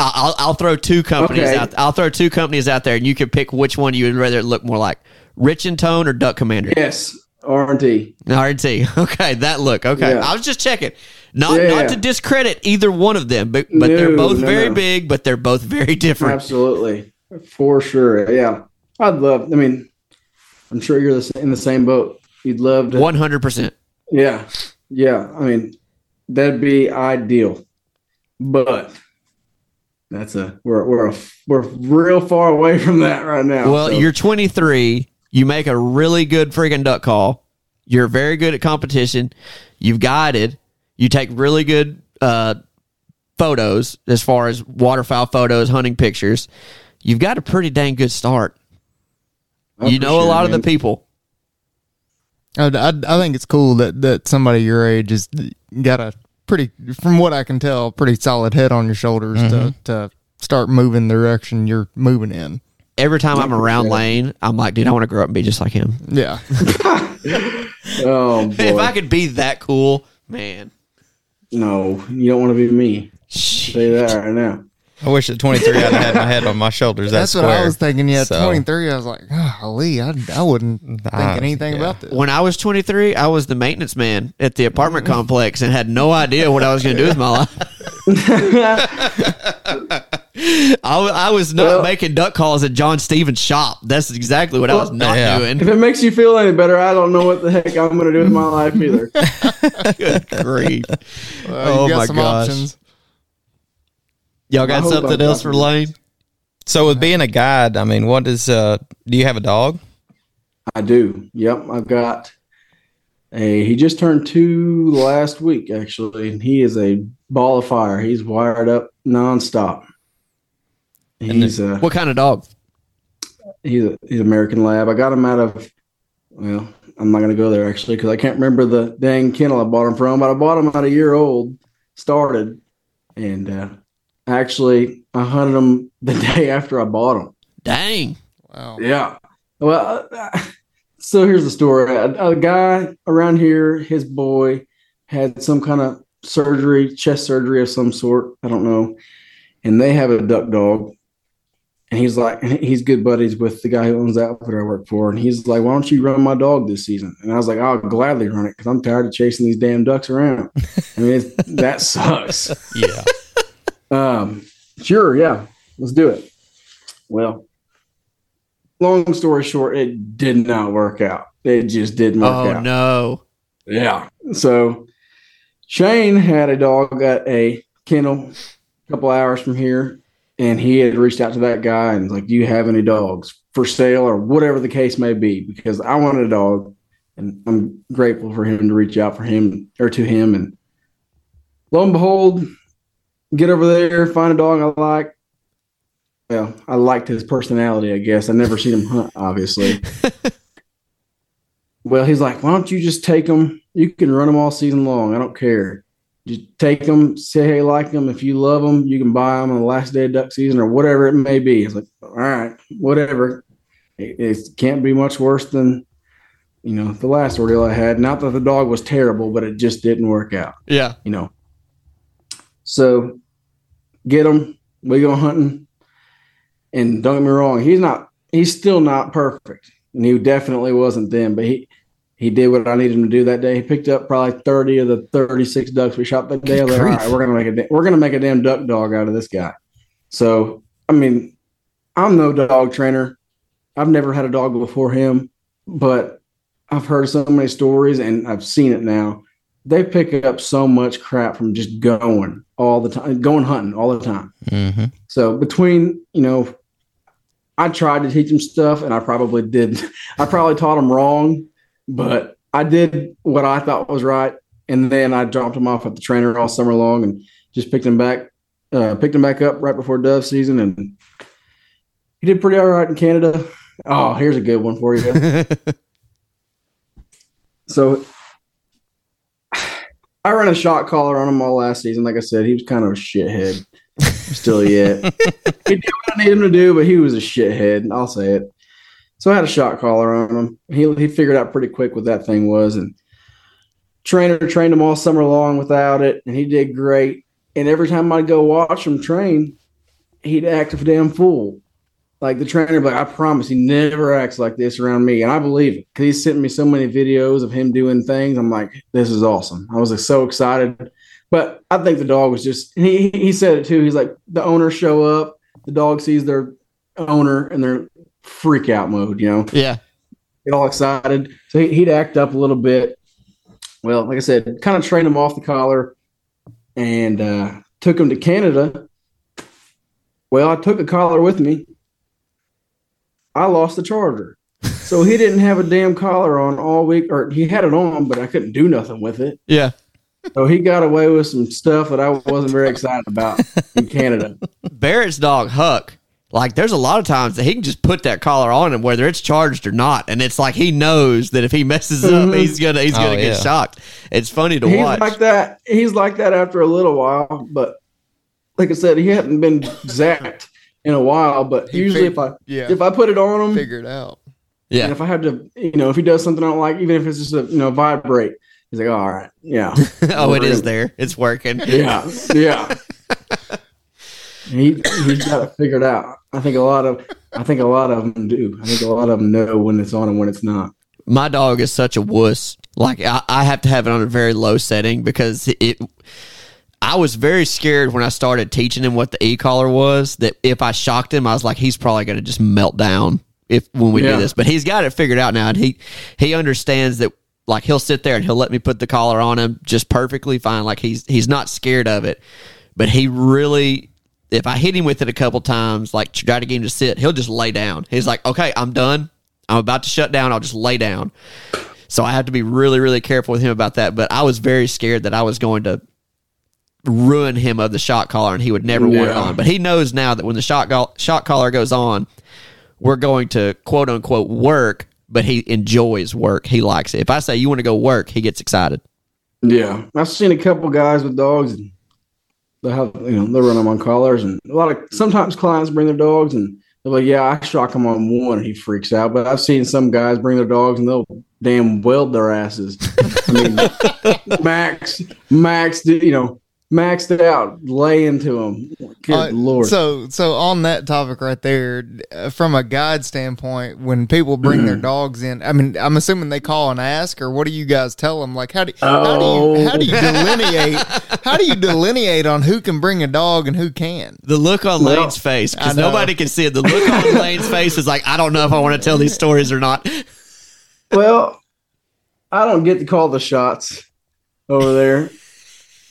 I'll, I'll throw two companies Okay. out. I'll throw two companies out there, and you can pick which one you would rather look more like: Rich-N-Tone or Duck Commander. Yes, R and T. R and T. RT. Okay, that look. Okay, Yeah. I was just checking. Not Yeah, not to discredit either one of them, but but they're both no, very no. big, but they're both very different. Absolutely, for sure. Yeah, I'd love. I mean, I'm sure you're in the same boat. You'd love to. One hundred percent. Yeah, yeah. I mean, that'd be ideal. But that's a we're we're a, we're real far away from that right now. Well, so- you're 23. You make a really good friggin' duck call. You're very good at competition. You've guided. You take really good uh, photos as far as waterfowl photos, hunting pictures. You've got a pretty dang good start. Oh, you know a lot of the people. I, I, I think it's cool that, that somebody your age has got a pretty, from what I can tell, pretty solid head on your shoulders to, mm-hmm. to start moving the direction you're moving in. Every time I'm around Lane, I'm like, dude, I want to grow up and be just like him. Yeah. Oh boy. if I could be that cool, man. no, you don't want to be me. Say that right now. I wish at 23 I'd had my head on my shoulders. That's That's, what I was thinking. Yeah, So, 23. I was like, Lee, I, I wouldn't think Ah, anything yeah. about this. When I was 23, I was the maintenance man at the apartment complex and had no idea what I was going to do with my life. I, I was not Well- making duck calls at John Stevens' shop. That's exactly what I was not Yeah. doing. If it makes you feel any better, I don't know what the heck I'm going to do with my life either. Good grief. Uh, Oh you got my some gosh. options. Y'all got hope something else got for. Lane? So with being a guide, I mean, what is uh do you have a dog? I do. Yep, I've got a. He just turned two last week, actually, and he is a ball of fire. He's wired up nonstop. And he's a What kind of dog? he's a he's American Lab. I got him out of. Well, I'm not going to go there actually because I can't remember the dang kennel I bought him from, but I bought him at a year old, started, and uh, actually I hunted them the day after I bought them. Dang. Wow. Yeah. Well, uh, so here's the story. A, a guy around here, his boy, had some kind of surgery, chest surgery of some sort. I don't know. And they have a duck dog. and he's like, he's good buddies with the guy who owns the outfit I work for, and he's like, "Why don't you run my dog this season?" And I was like, "I'll gladly run it because I'm tired of chasing these damn ducks around." I mean, it's, that sucks. Yeah. Um, sure, yeah, let's do it. Well, long story short, it did not work out. It just didn't work Oh out. no. Yeah. So Shane had a dog at a kennel a couple hours from here, and he had reached out to that guy and was like, Do you have any dogs for sale or whatever the case may be? Because I wanted a dog, and I'm grateful for him to reach out for him or to him. And lo and behold, get over there, find a dog I like. Well, I liked his personality, I guess. I never seen him hunt, obviously. Well, he's like, why don't you just take them? You can run them all season long. I don't care. Just take them, say hey, like them. If you love them, you can buy them on the last day of duck season or whatever it may be. It's like, all right, whatever. It, it can't be much worse than, you know, the last ordeal I had. Not that the dog was terrible, but it just didn't work out, Yeah. you know. So get him. We go hunting. And don't get me wrong, he's not, he's still not perfect. And he definitely wasn't then, but he, he did what I needed him to do that day. He picked up probably 30 of the 36 ducks we shot that day. I was like, all right, we're gonna make a we're gonna make a damn duck dog out of this guy. So I mean, I'm no dog trainer. I've never had a dog before him, but I've heard so many stories and I've seen it now. They pick up so much crap from just going all the time, going hunting all the time. Mm-hmm. So between, you know, I tried to teach him stuff and I probably did. I probably taught him wrong, but I did what I thought was right. And then I dropped him off at the trainer all summer long and just picked him back, uh, picked him back up right before dove season. And he did pretty all right in Canada. Oh, here's a good one for you. so I ran a shot collar on him all last season. Like I said, he was kind of a shithead. Still yet. he did what I needed him to do, but he was a shithead. I'll say it. So I had a shot collar on him. He he figured out pretty quick what that thing was, and trainer trained him all summer long without it, and he did great. And every time I'd go watch him train, he'd act a damn fool. Like the trainer, like I promise, he never acts like this around me, and I believe it because he sent me so many videos of him doing things. I'm like, this is awesome. I was like, so excited. But I think the dog was just he he said it too. He's like the owners show up, the dog sees their owner and they're freak out mode, you know, Yeah. get all excited. So he, he'd act up a little bit. Well, like I said, kind of trained him off the collar and uh, took him to Canada. Well, I took the collar with me. I lost the charger. So he didn't have a damn collar on all week, or he had it on, but I couldn't do nothing with it. Yeah. So he got away with some stuff that I wasn't very excited about in Canada. Barrett's dog Huck. Like there's a lot of times that he can just put that collar on him whether it's charged or not, and it's like he knows that if he messes up, Mhm. he's gonna he's gonna Oh, get yeah. shocked. It's funny to He's watch. like that. He's like that after a little while, but like I said, he hadn't been zapped in a while. But He usually, fig- if I Yeah. if I put it on him, Figure it out. yeah. and if I have to, you know, if he does something I don't like, even if it's just a you know vibrate, he's like, "Oh, all right, yeah, oh, it is there. It's working. yeah, yeah. he he's got it figured out. I think a lot of I think a lot of them do. I think a lot of them know when it's on and when it's not. my dog is such a wuss. Like I, I have to have it on a very low setting because it. I was very scared when I started teaching him what the e collar was. That if I shocked him, I was like, he's probably going to just melt down if when we Yeah. do this. But he's got it figured out now, and he he understands that. Like he'll sit there and he'll let me put the collar on him just perfectly fine. Like he's he's not scared of it, but he really. If I hit him with it a couple times, like try to get him to sit, he'll just lay down. He's like, "Okay, I'm done. I'm about to shut down. I'll just lay down." So I have to be really, really careful with him about that. But I was very scared that I was going to ruin him of the shot collar and he would never want it on. But he knows now that when the shot go- shot collar goes on, we're going to quote unquote work, but he enjoys work. He likes it. If I say you want to go work, he gets excited. Yeah, I've seen a couple guys with dogs, and they have you know they run them on collars, and a lot of sometimes clients bring their dogs, and they're like, "Yeah, I shock him on one," and he freaks out. But I've seen some guys bring their dogs, and they'll damn weld their asses. I mean, Max, Max, you know, maxed it out, lay into him. Good Uh, lord. So, so on that topic right there, uh, from a guide standpoint, when people bring their dogs in, I mean, I'm assuming they call and ask, or what do you guys tell them? Like, how do how do you how do you delineate how do you delineate on who can bring a dog and who can? The look on Well, Lane's face, because nobody can see it. The look on Lane's face is like, I don't know if I want to tell these stories or not. Well, I don't get to call the shots over there.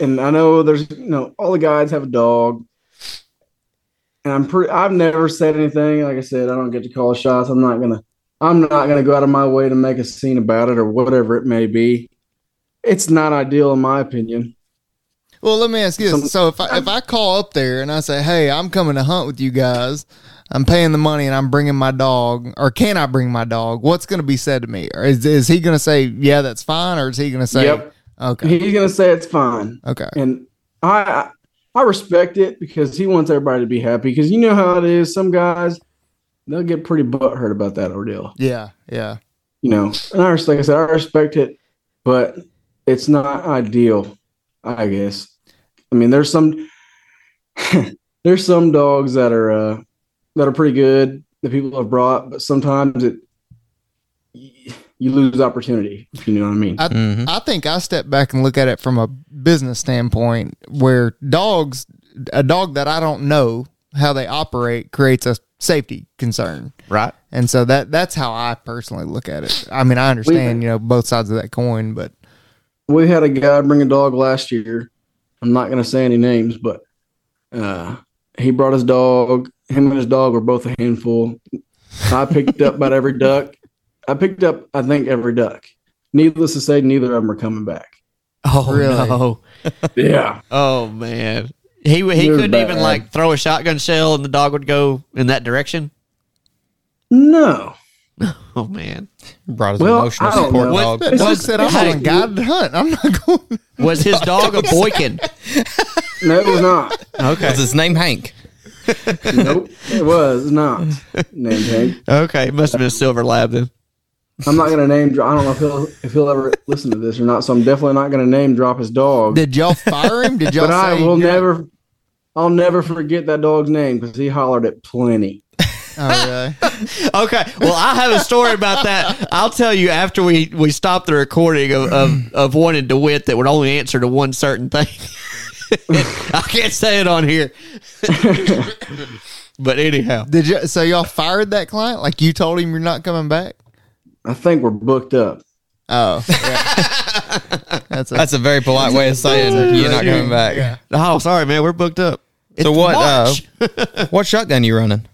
And I know there's, you know, all the guys have a dog. And I'm pretty, I've never said anything. Like I said, I don't get to call shots. I'm not going to, I'm not going to go out of my way to make a scene about it or whatever it may be. It's not ideal, in my opinion. Well, let me ask you this: so if I if I call up there and I say, "Hey, I'm coming to hunt with you guys," I'm paying the money and I'm bringing my dog, or can I bring my dog? What's going to be said to me? Or is is he going to say, "Yeah, that's fine," or is he going to say, Yep. "Okay, He's going to say it's fine. okay"? and I I respect it because he wants everybody to be happy. Because you know how it is. Some guys they'll get pretty butthurt about that ordeal. Yeah, yeah. You know, and I like I said, I respect it, but it's not ideal. I guess. I mean, there's some there's some dogs that are uh, that are pretty good that people have brought, but sometimes it you lose opportunity. If you know what I mean. I, Mhm. I think I step back and look at it from a business standpoint where dogs, a dog that I don't know how they operate creates a safety concern. Right. And so that that's how I personally look at it. I mean, I understand, you know, both sides of that coin, but we had a guy bring a dog last year. I'm not going to say any names, but uh, he brought his dog. Him and his dog were both a handful. I picked up about every duck. I picked up, I think, every duck. Needless to say, neither of them are coming back. Oh Really? no. Yeah, Oh man. He he It was couldn't even like throw a shotgun shell and the dog would go in that direction. no. Oh man. Brought his Well, emotional I don't support know. dog. But Was- said I'm hey. on a guided hunt. I'm not going. Was his dog a boykin? No, it was not. Okay. Was his name Hank? nope, it was not named Hank. Okay. It must have been a silver lab then. I'm not going to name. dro- I don't know if he'll if he'll ever listen to this or not. So I'm definitely not going to name drop his dog. Did y'all fire him? Did y'all but I will you're not- never. I'll never forget that dog's name because he hollered it plenty. Oh, really? Okay. Well, I have a story about that. I'll tell you after we, we stop the recording of, of, of one in DeWitt that would only answer to one certain thing. I can't say it on here. but anyhow. Did you? So y'all fired that client? Like you told him you're not coming back? I think we're booked up. Oh, yeah. that's a, That's a very polite way of saying you're not coming back. Oh, sorry, man. We're booked up. So what? Uh, March. what shotgun you running?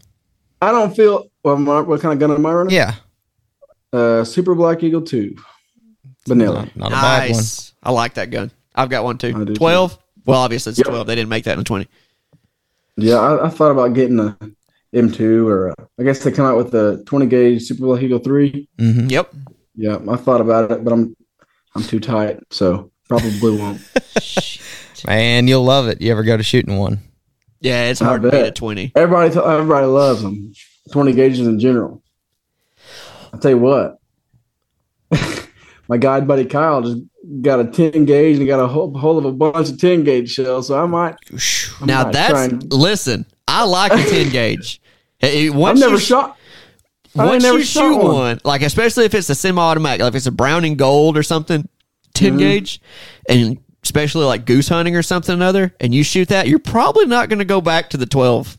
I don't feel. Well, my, what kind of gun am I running? Yeah, Uh, Super Black Eagle Two, vanilla. not, not a bad one. nice. I like that gun. I've got one I do too. too. 12? Well, obviously it's Yep. 12. They didn't make that in a 20. Yeah, I, I thought about getting a M2 or I guess they come out with the 20 gauge Super Black Eagle Three. hmm Yep. Yeah, I thought about it, but I'm I'm too tight, so probably won't. Man, you'll love it. You ever go to shooting one? Yeah, it's hard to beat bet. a 20. Everybody, t- everybody loves them. 20 gauges in general. I'll tell you what. My guide buddy Kyle just got a 10 gauge and got a whole, whole of a bunch of 10 gauge shells. So I might. I Now might that's try and- listen. I like a ten gauge. Hey, I've never you, shot. I Once never you shot shoot one. one. like especially if it's a semi-automatic, like if it's a Browning Gold or something, 10 Mm-hmm. gauge, and especially like goose hunting or something other, and you shoot that, you're probably not going to go back to the twelve.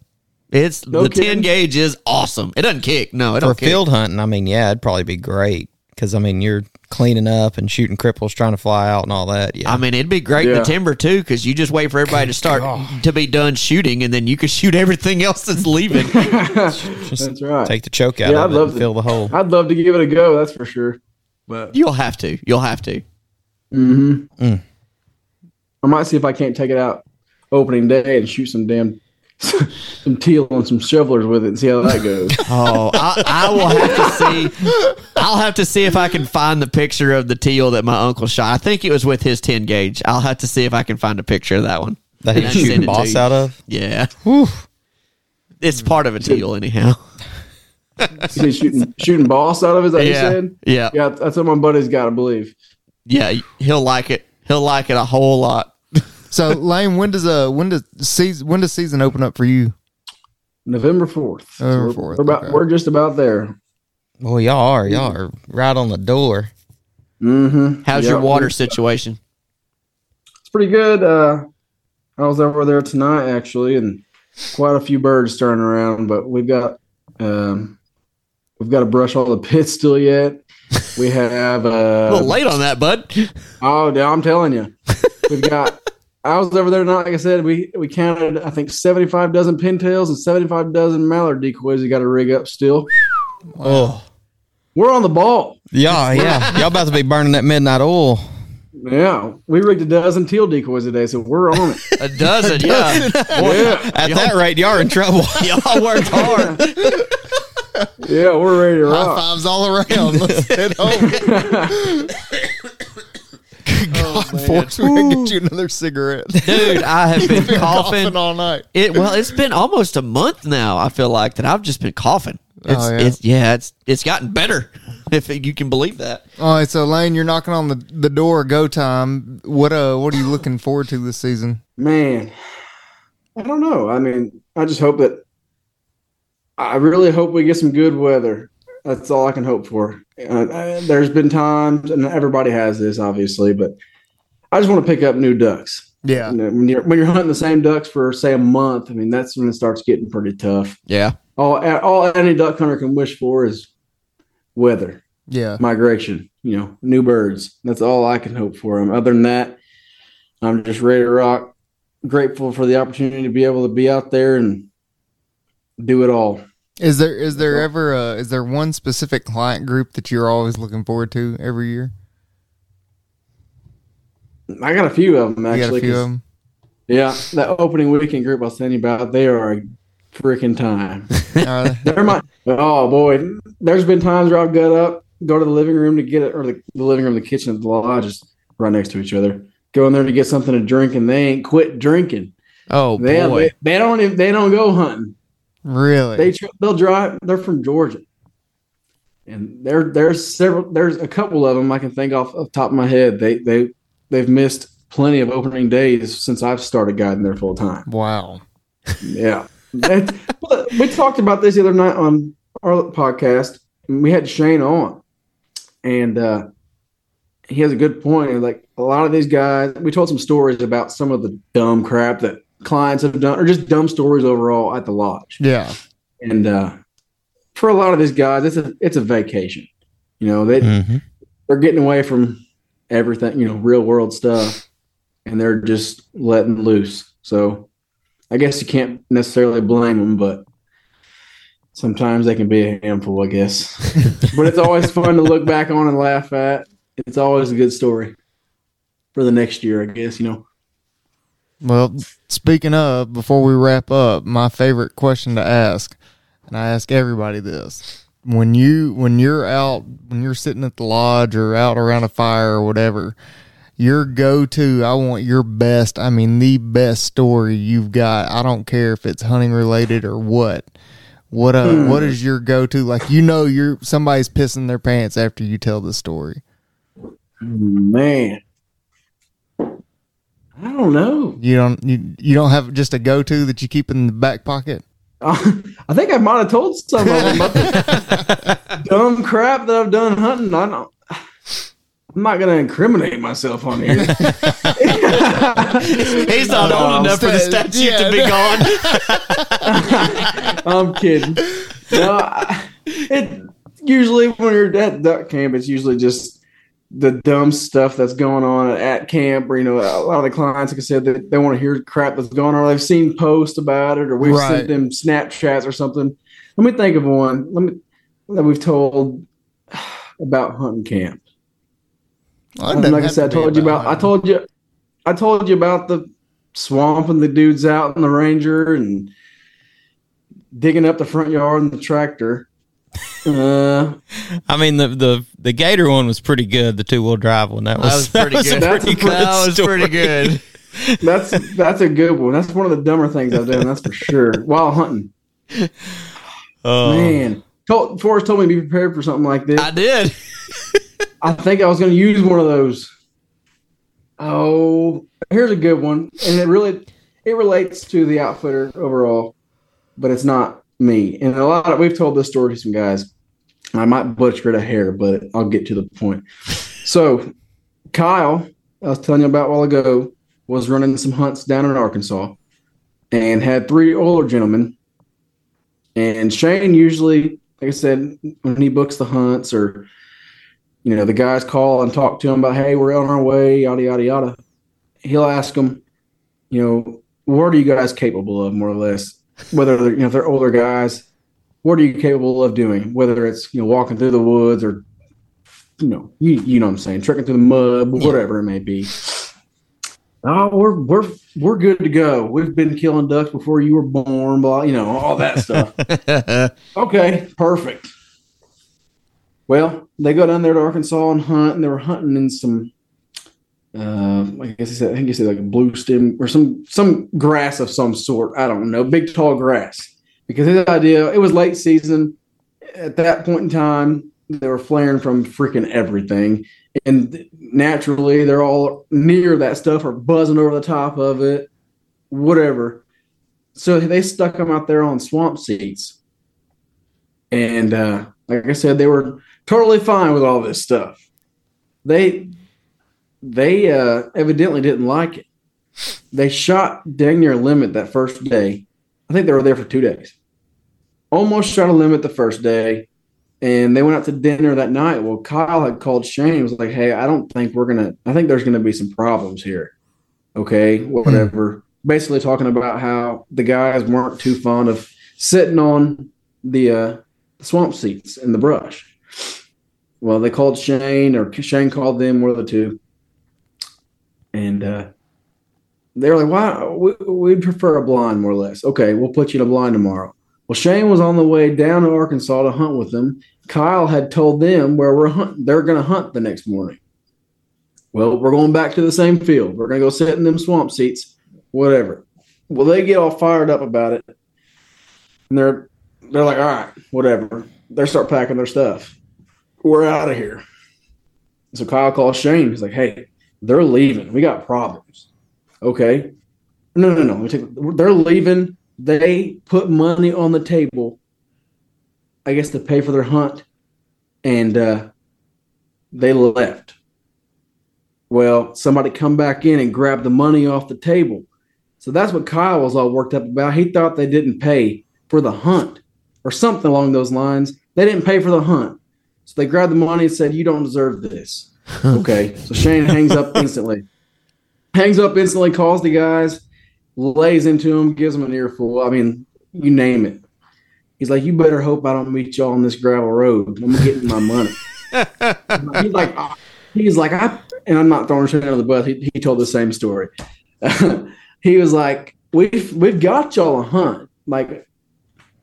It's No the ten gauge is awesome. It doesn't kick. No, it For don't kick. field hunting, I mean, yeah, it'd probably be great because I mean, you're cleaning up and shooting cripples trying to fly out and all that. Yeah, I mean, it'd be great in the timber too, because you just wait for everybody to start to be done shooting, and then you can shoot everything else that's leaving. just That's right. take the choke out Yeah, of I'd it love and to- fill the hole. I'd love to give it a go. That's for sure. But you'll have to. You'll have to. Mm-hmm. Mm. I might see if I can't take it out opening day and shoot some damn some teal and some shovelers with it and see how that goes. Oh, I, I will have to see. I'll have to see if I can find the picture of the teal that my uncle shot. I think it was with his ten gauge. I'll have to see if I can find a picture of that one. That And he's then shooting boss out of. Yeah, it's part of a teal anyhow. You shooting shooting boss out of it, is that what you said? yeah, Yeah, that's what my buddy's got to believe. yeah. He'll like it. He'll like it a whole lot. So Lane, when does uh when does season when does season open up for you? November fourth. November we're, 4th, we're okay. we're just about there. Well, y'all are. Y'all are right on the door. Mm-hmm. How's your water situation? It's pretty good. Uh, I was over there tonight actually, and quite a few birds turning around. But we've got um, we've got to brush all the pits still yet. We have A little uh, late on that, bud. oh, yeah, I'm telling you, we've got. I was over there tonight. Like I said, we we counted I think 75 dozen pintails and 75 dozen mallard decoys. We got to rig up still. Oh, We're on the ball. yeah, yeah. Y'all about to be burning that midnight oil. Yeah, we rigged a dozen teal decoys today, so we're on it. A dozen, yeah. yeah, At that rate, y'all are in trouble. Y'all worked hard. yeah, we're ready to rock. High fives all around. Let's head home. God, Forrest, we can get you another cigarette. Dude, I have been Been coughing. all night. It well, it's been almost a month now. I feel like that I've just been coughing. It's, Oh, yeah. it's yeah, it's it's gotten better if you can believe that. All right, so Lane, you're knocking on the, the door. Go time. What uh, what are you looking forward to this season? Man, I don't know. I mean, I just hope that I really hope we get some good weather. That's all I can hope for. Uh, there's been times, and everybody has this, obviously, but I just want to pick up new ducks. Yeah, You know, when you're when you're hunting the same ducks for say a month, I mean that's when it starts getting pretty tough. Yeah. All all any duck hunter can wish for is weather, yeah. migration. You know, new birds. That's all I can hope for. Um, other than that, I'm just ready to rock. Grateful for the opportunity to be able to be out there and do it all. Is there is there ever uh is there one specific client group that you're always looking forward to every year? I got a few of them You got actually. a few of them. Yeah, that opening weekend group I was telling you about, they are a freaking time. They? They're my oh boy. There's been times where I've got up, go to the living room to get it, or the, the living room, the kitchen, the lodge is right next to each other. Go in there to get something to drink, and they ain't quit drinking. Oh They boy. they, they don't even, they don't go hunting. Really? They they'll drive. They're from Georgia, and there there's several. There's a couple of them I can think off off the top of my head. They they they've missed plenty of opening days since I've started guiding there full time. wow. Yeah. We talked about this the other night on our podcast. We had Shane on, and uh, he has a good point. Like a lot of these guys, we told some stories about some of the dumb crap that clients have done, or just dumb stories overall at the lodge. Yeah. And uh, for a lot of these guys, it's a it's a vacation. You know, they Mm-hmm. they're getting away from everything, you know, real world stuff, and they're just letting loose. So I guess you can't necessarily blame them, but sometimes they can be a handful, I guess. but it's always fun to look back on and laugh at. It's always a good story for the next year, I guess, you know. Well, speaking of, before we wrap up, my favorite question to ask, and I ask everybody this: when you when you're out when you're sitting at the lodge or out around a fire or whatever, your go to, I want your best. I mean, the best story you've got. I don't care if it's hunting related or what. What uh, what is your go to? Like you know, you're somebody's pissing their pants after you tell the story. Man. I don't know. You don't you, you don't have just a go to that you keep in the back pocket. I think I might have told some of them about the dumb crap that I've done hunting. I don't. I'm not going to incriminate myself on here. He's not No, old enough for the statute yeah, to be gone. I'm kidding. No, I, it usually when you're at duck camp, it's usually just the dumb stuff that's going on at camp, or you know, a lot of the clients, like I said, they, they want to hear crap that's going on, or they've seen posts about it, or we've Right. sent them Snapchats or something. Let me think of one. Let me that we've told about hunting camp. Well, like I said, I to told you about. I told you, I told you about the swamp and the dudes out in the Ranger and digging up the front yard in the tractor. Uh, I mean the the the Gator one was pretty good. The two wheel drive one that was, That was pretty a good. That's pretty a- that was pretty good. that's that's a good one. That's one of the dumber things I've done. That's for sure. While hunting, Oh, man. Told, Forrest told me to be prepared for something like this. I did. I think I was going to use one of those. Oh, here's a good one, and it really it relates to the outfitter overall, but it's not me. And a lot of we've told this story to some guys. I might butcher it a hair, but I'll get to the point. So, Kyle, I was telling you about a while ago, was running some hunts down in Arkansas, and had three older gentlemen. And Shane usually, like I said, when he books the hunts or you know, the guys call and talk to him about, hey, we're on our way, yada yada yada. He'll ask them, you know, what are you guys capable of, more or less? Whether they're, you know, they're older guys, what are you capable of doing? Whether it's you know walking through the woods or you know, you, you know what I'm saying, trekking through the mud, whatever it may be. Oh, we're we're we're good to go. We've been killing ducks before you were born, blah, you know, all that stuff. okay, perfect. Well, they go down there to Arkansas and hunt, and they were hunting in some, uh, I guess said, I think said like a blue stem or some some grass of some sort. I don't know, big tall grass. Because his idea, it was late season. At that point in time, they were flaring from freaking everything, and naturally, they're all near that stuff or buzzing over the top of it, whatever. So they stuck them out there on swamp seats, and uh, like I said, they were totally fine with all this stuff. They they uh, evidently didn't like it. They shot dang near limit that first day. I think they were there for two days. Almost shot a limit the first day, and they went out to dinner that night. Well, Kyle had called Shane. Was like, "Hey, I don't think we're gonna. I think there's gonna be some problems here. Okay, whatever." Basically, talking about how the guys weren't too fond of sitting on the uh, swamp seats in the brush. Well, they called Shane, or Shane called them, one of the two, and uh, they were like, "Why? We, we prefer a blind, more or less." Okay, we'll put you in a blind tomorrow. Well, Shane was on the way down to Arkansas to hunt with them. Kyle had told them where we're hunting. They're going to hunt the next morning. Well, we're going back to the same field. We're going to go sit in them swamp seats, whatever. Well, they get all fired up about it, and they're they're like, "All right, whatever." They start packing their stuff. We're out of here. So Kyle calls Shane. He's like, "Hey, they're leaving. We got problems." Okay. No, no, no. Take, They're leaving they put money on the table, I guess, to pay for their hunt, and uh, they left. Well, somebody come back in and grab the money off the table. So that's what Kyle was all worked up about. He thought they didn't pay for the hunt or something along those lines. They didn't pay for the hunt. So they grabbed the money and said, You don't deserve this. okay. So Shane hangs up instantly. Hangs up instantly, calls the guys lays into him, gives him an earful. I mean, you name it. He's like, you better hope I don't meet y'all on this gravel road. I'm getting my money. he's like, he's like, I, and I'm not throwing shit under the bus. He, he told the same story. he was like, we've we've got y'all a hunt. Like,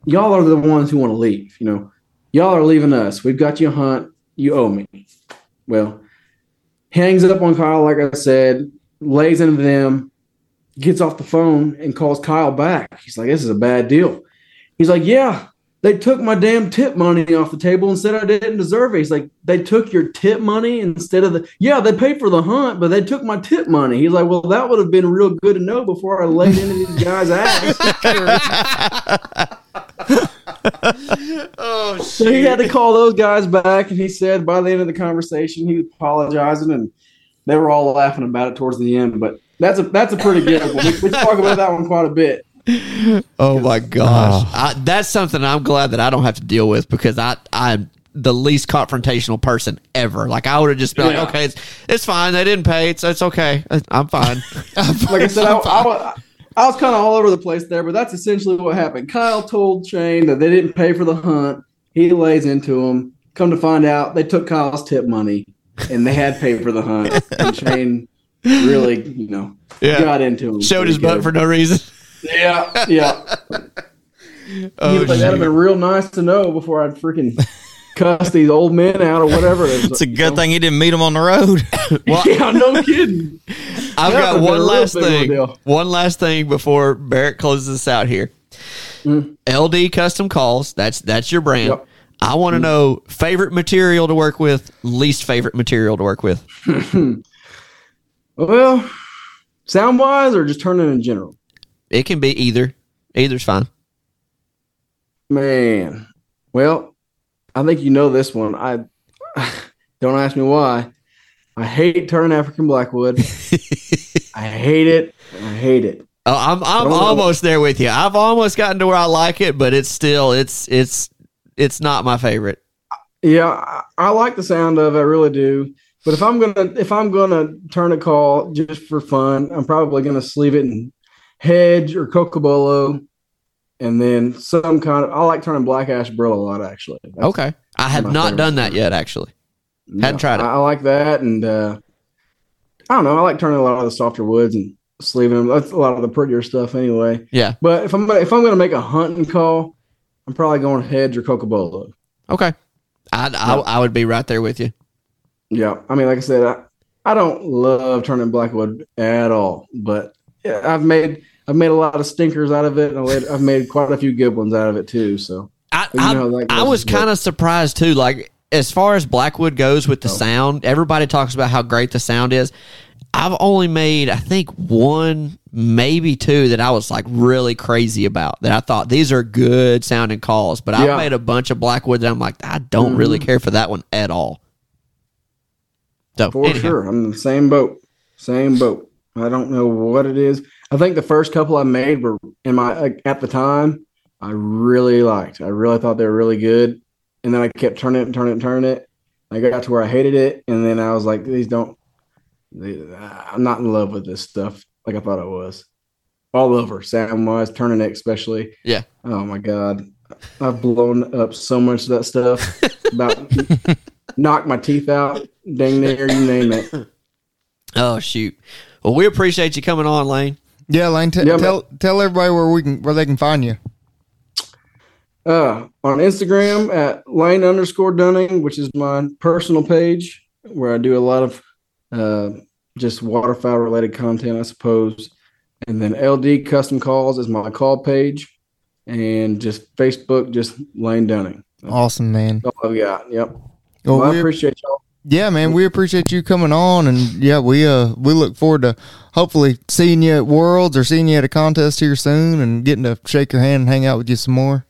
y'all are the ones who want to leave. You know, y'all are leaving us. We've got you a hunt. You owe me. Well, hangs up on Kyle, like I said, lays into them gets off the phone and calls Kyle back. He's like, This is a bad deal. He's like, Yeah, they took my damn tip money off the table and said I didn't deserve it. He's like, They took your tip money instead of the, yeah, they paid for the hunt, but they took my tip money. He's like, Well, that would have been real good to know before I laid into these guys' ass. oh, shit. So he had to call those guys back, and he said by the end of the conversation, he was apologizing, and they were all laughing about it towards the end. But that's a that's a pretty good one. We, we talk about that one quite a bit. Oh my gosh, oh. I, that's something I'm glad that I don't have to deal with because I I'm the least confrontational person ever. Like I would have just been yeah. like, okay, it's it's fine. They didn't pay. It's it's okay. I'm fine. like I said, I, I, I was kind of all over the place there, but that's essentially what happened. Kyle told Shane that they didn't pay for the hunt. He lays into him. Come to find out, they took Kyle's tip money and they had paid for the hunt. And Shane really, you know, yeah. got into him. Showed his butt for no reason. Yeah, yeah. oh, that'd have been real nice to know before I'd freaking cuss these old men out or whatever. It it's a good know? thing he didn't meet them on the road. well, yeah, no kidding. I've got one last thing. One last thing before Barrett closes us out here. Mm. LD Custom Calls. That's that's your brand. Yep. I want to mm. know favorite material to work with, least favorite material to work with. Well, sound wise or just turning in general? It can be either. Either's fine. Man, well, I think you know this one. I don't ask me why. I hate turning African Blackwood. I hate it. I hate it. Oh, I'm I'm Don't know. almost there with you. I've almost gotten to where I like it, but it's still it's it's it's not my favorite. Yeah, I, I like the sound of it. I really do. But if I'm gonna if I'm gonna turn a call just for fun, I'm probably gonna sleeve it in hedge or cocobolo, and then some kind of. I like turning black ash burl a lot actually. That's- Okay, I have not favorite. done that yet. Actually, hadn't tried it. I, I like that, and uh, I don't know. I like turning a lot of the softer woods and sleeving them. That's a lot of the prettier stuff anyway. yeah. But if I'm if I'm gonna make a hunting call, I'm probably going hedge or cocobolo. Okay, I I, I would be right there with you. Yeah, I mean, like I said, I, I don't love turning blackwood at all, but yeah, I've made I've made a lot of stinkers out of it, and I've made, I've made quite a few good ones out of it too. So I I, know, like, I was kind of surprised too. Like as far as Blackwood goes with the Oh. sound, everybody talks about how great the sound is. I've only made I think one, maybe two that I was like really crazy about. That I thought these are good sounding calls, but I've made a bunch of Blackwood that I'm like I don't really Mhm. care for that one at all. So for anyhow, sure, I'm in the same boat, same boat. I don't know what it is. I think the first couple I made were in my like, at the time. I really liked. I really thought they were really good, and then I kept turning it turning it turning it. I got to where I hated it, and then I was like, "These don't." They, I'm not in love with this stuff like I thought I was. All over, sound wise, turning it especially. Yeah. Oh my god, I've blown up so much of that stuff. About knocked my teeth out. Dang near, you name it. oh shoot. Well, we appreciate you coming on, Lane. Yeah, Lane. T- Yeah, man. tell tell everybody where we can where they can find you. Uh, on Instagram at Lane underscore Dunning, which is my personal page where I do a lot of uh, just waterfowl related content, I suppose. And then LD Custom Calls is my call page, and just Facebook, just Lane Dunning. Awesome, man. That's all I've got. Yep. Well, Well, I we, appreciate y'all. yeah, man, we appreciate you coming on, and yeah, we uh we look forward to hopefully seeing you at Worlds or seeing you at a contest here soon, and getting to shake your hand and hang out with you some more.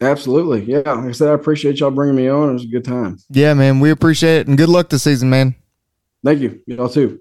Absolutely. Yeah. Like I said, I appreciate y'all bringing me on. It was a good time. Yeah, man, we appreciate it, and good luck this season, man. Thank you. Y'all too.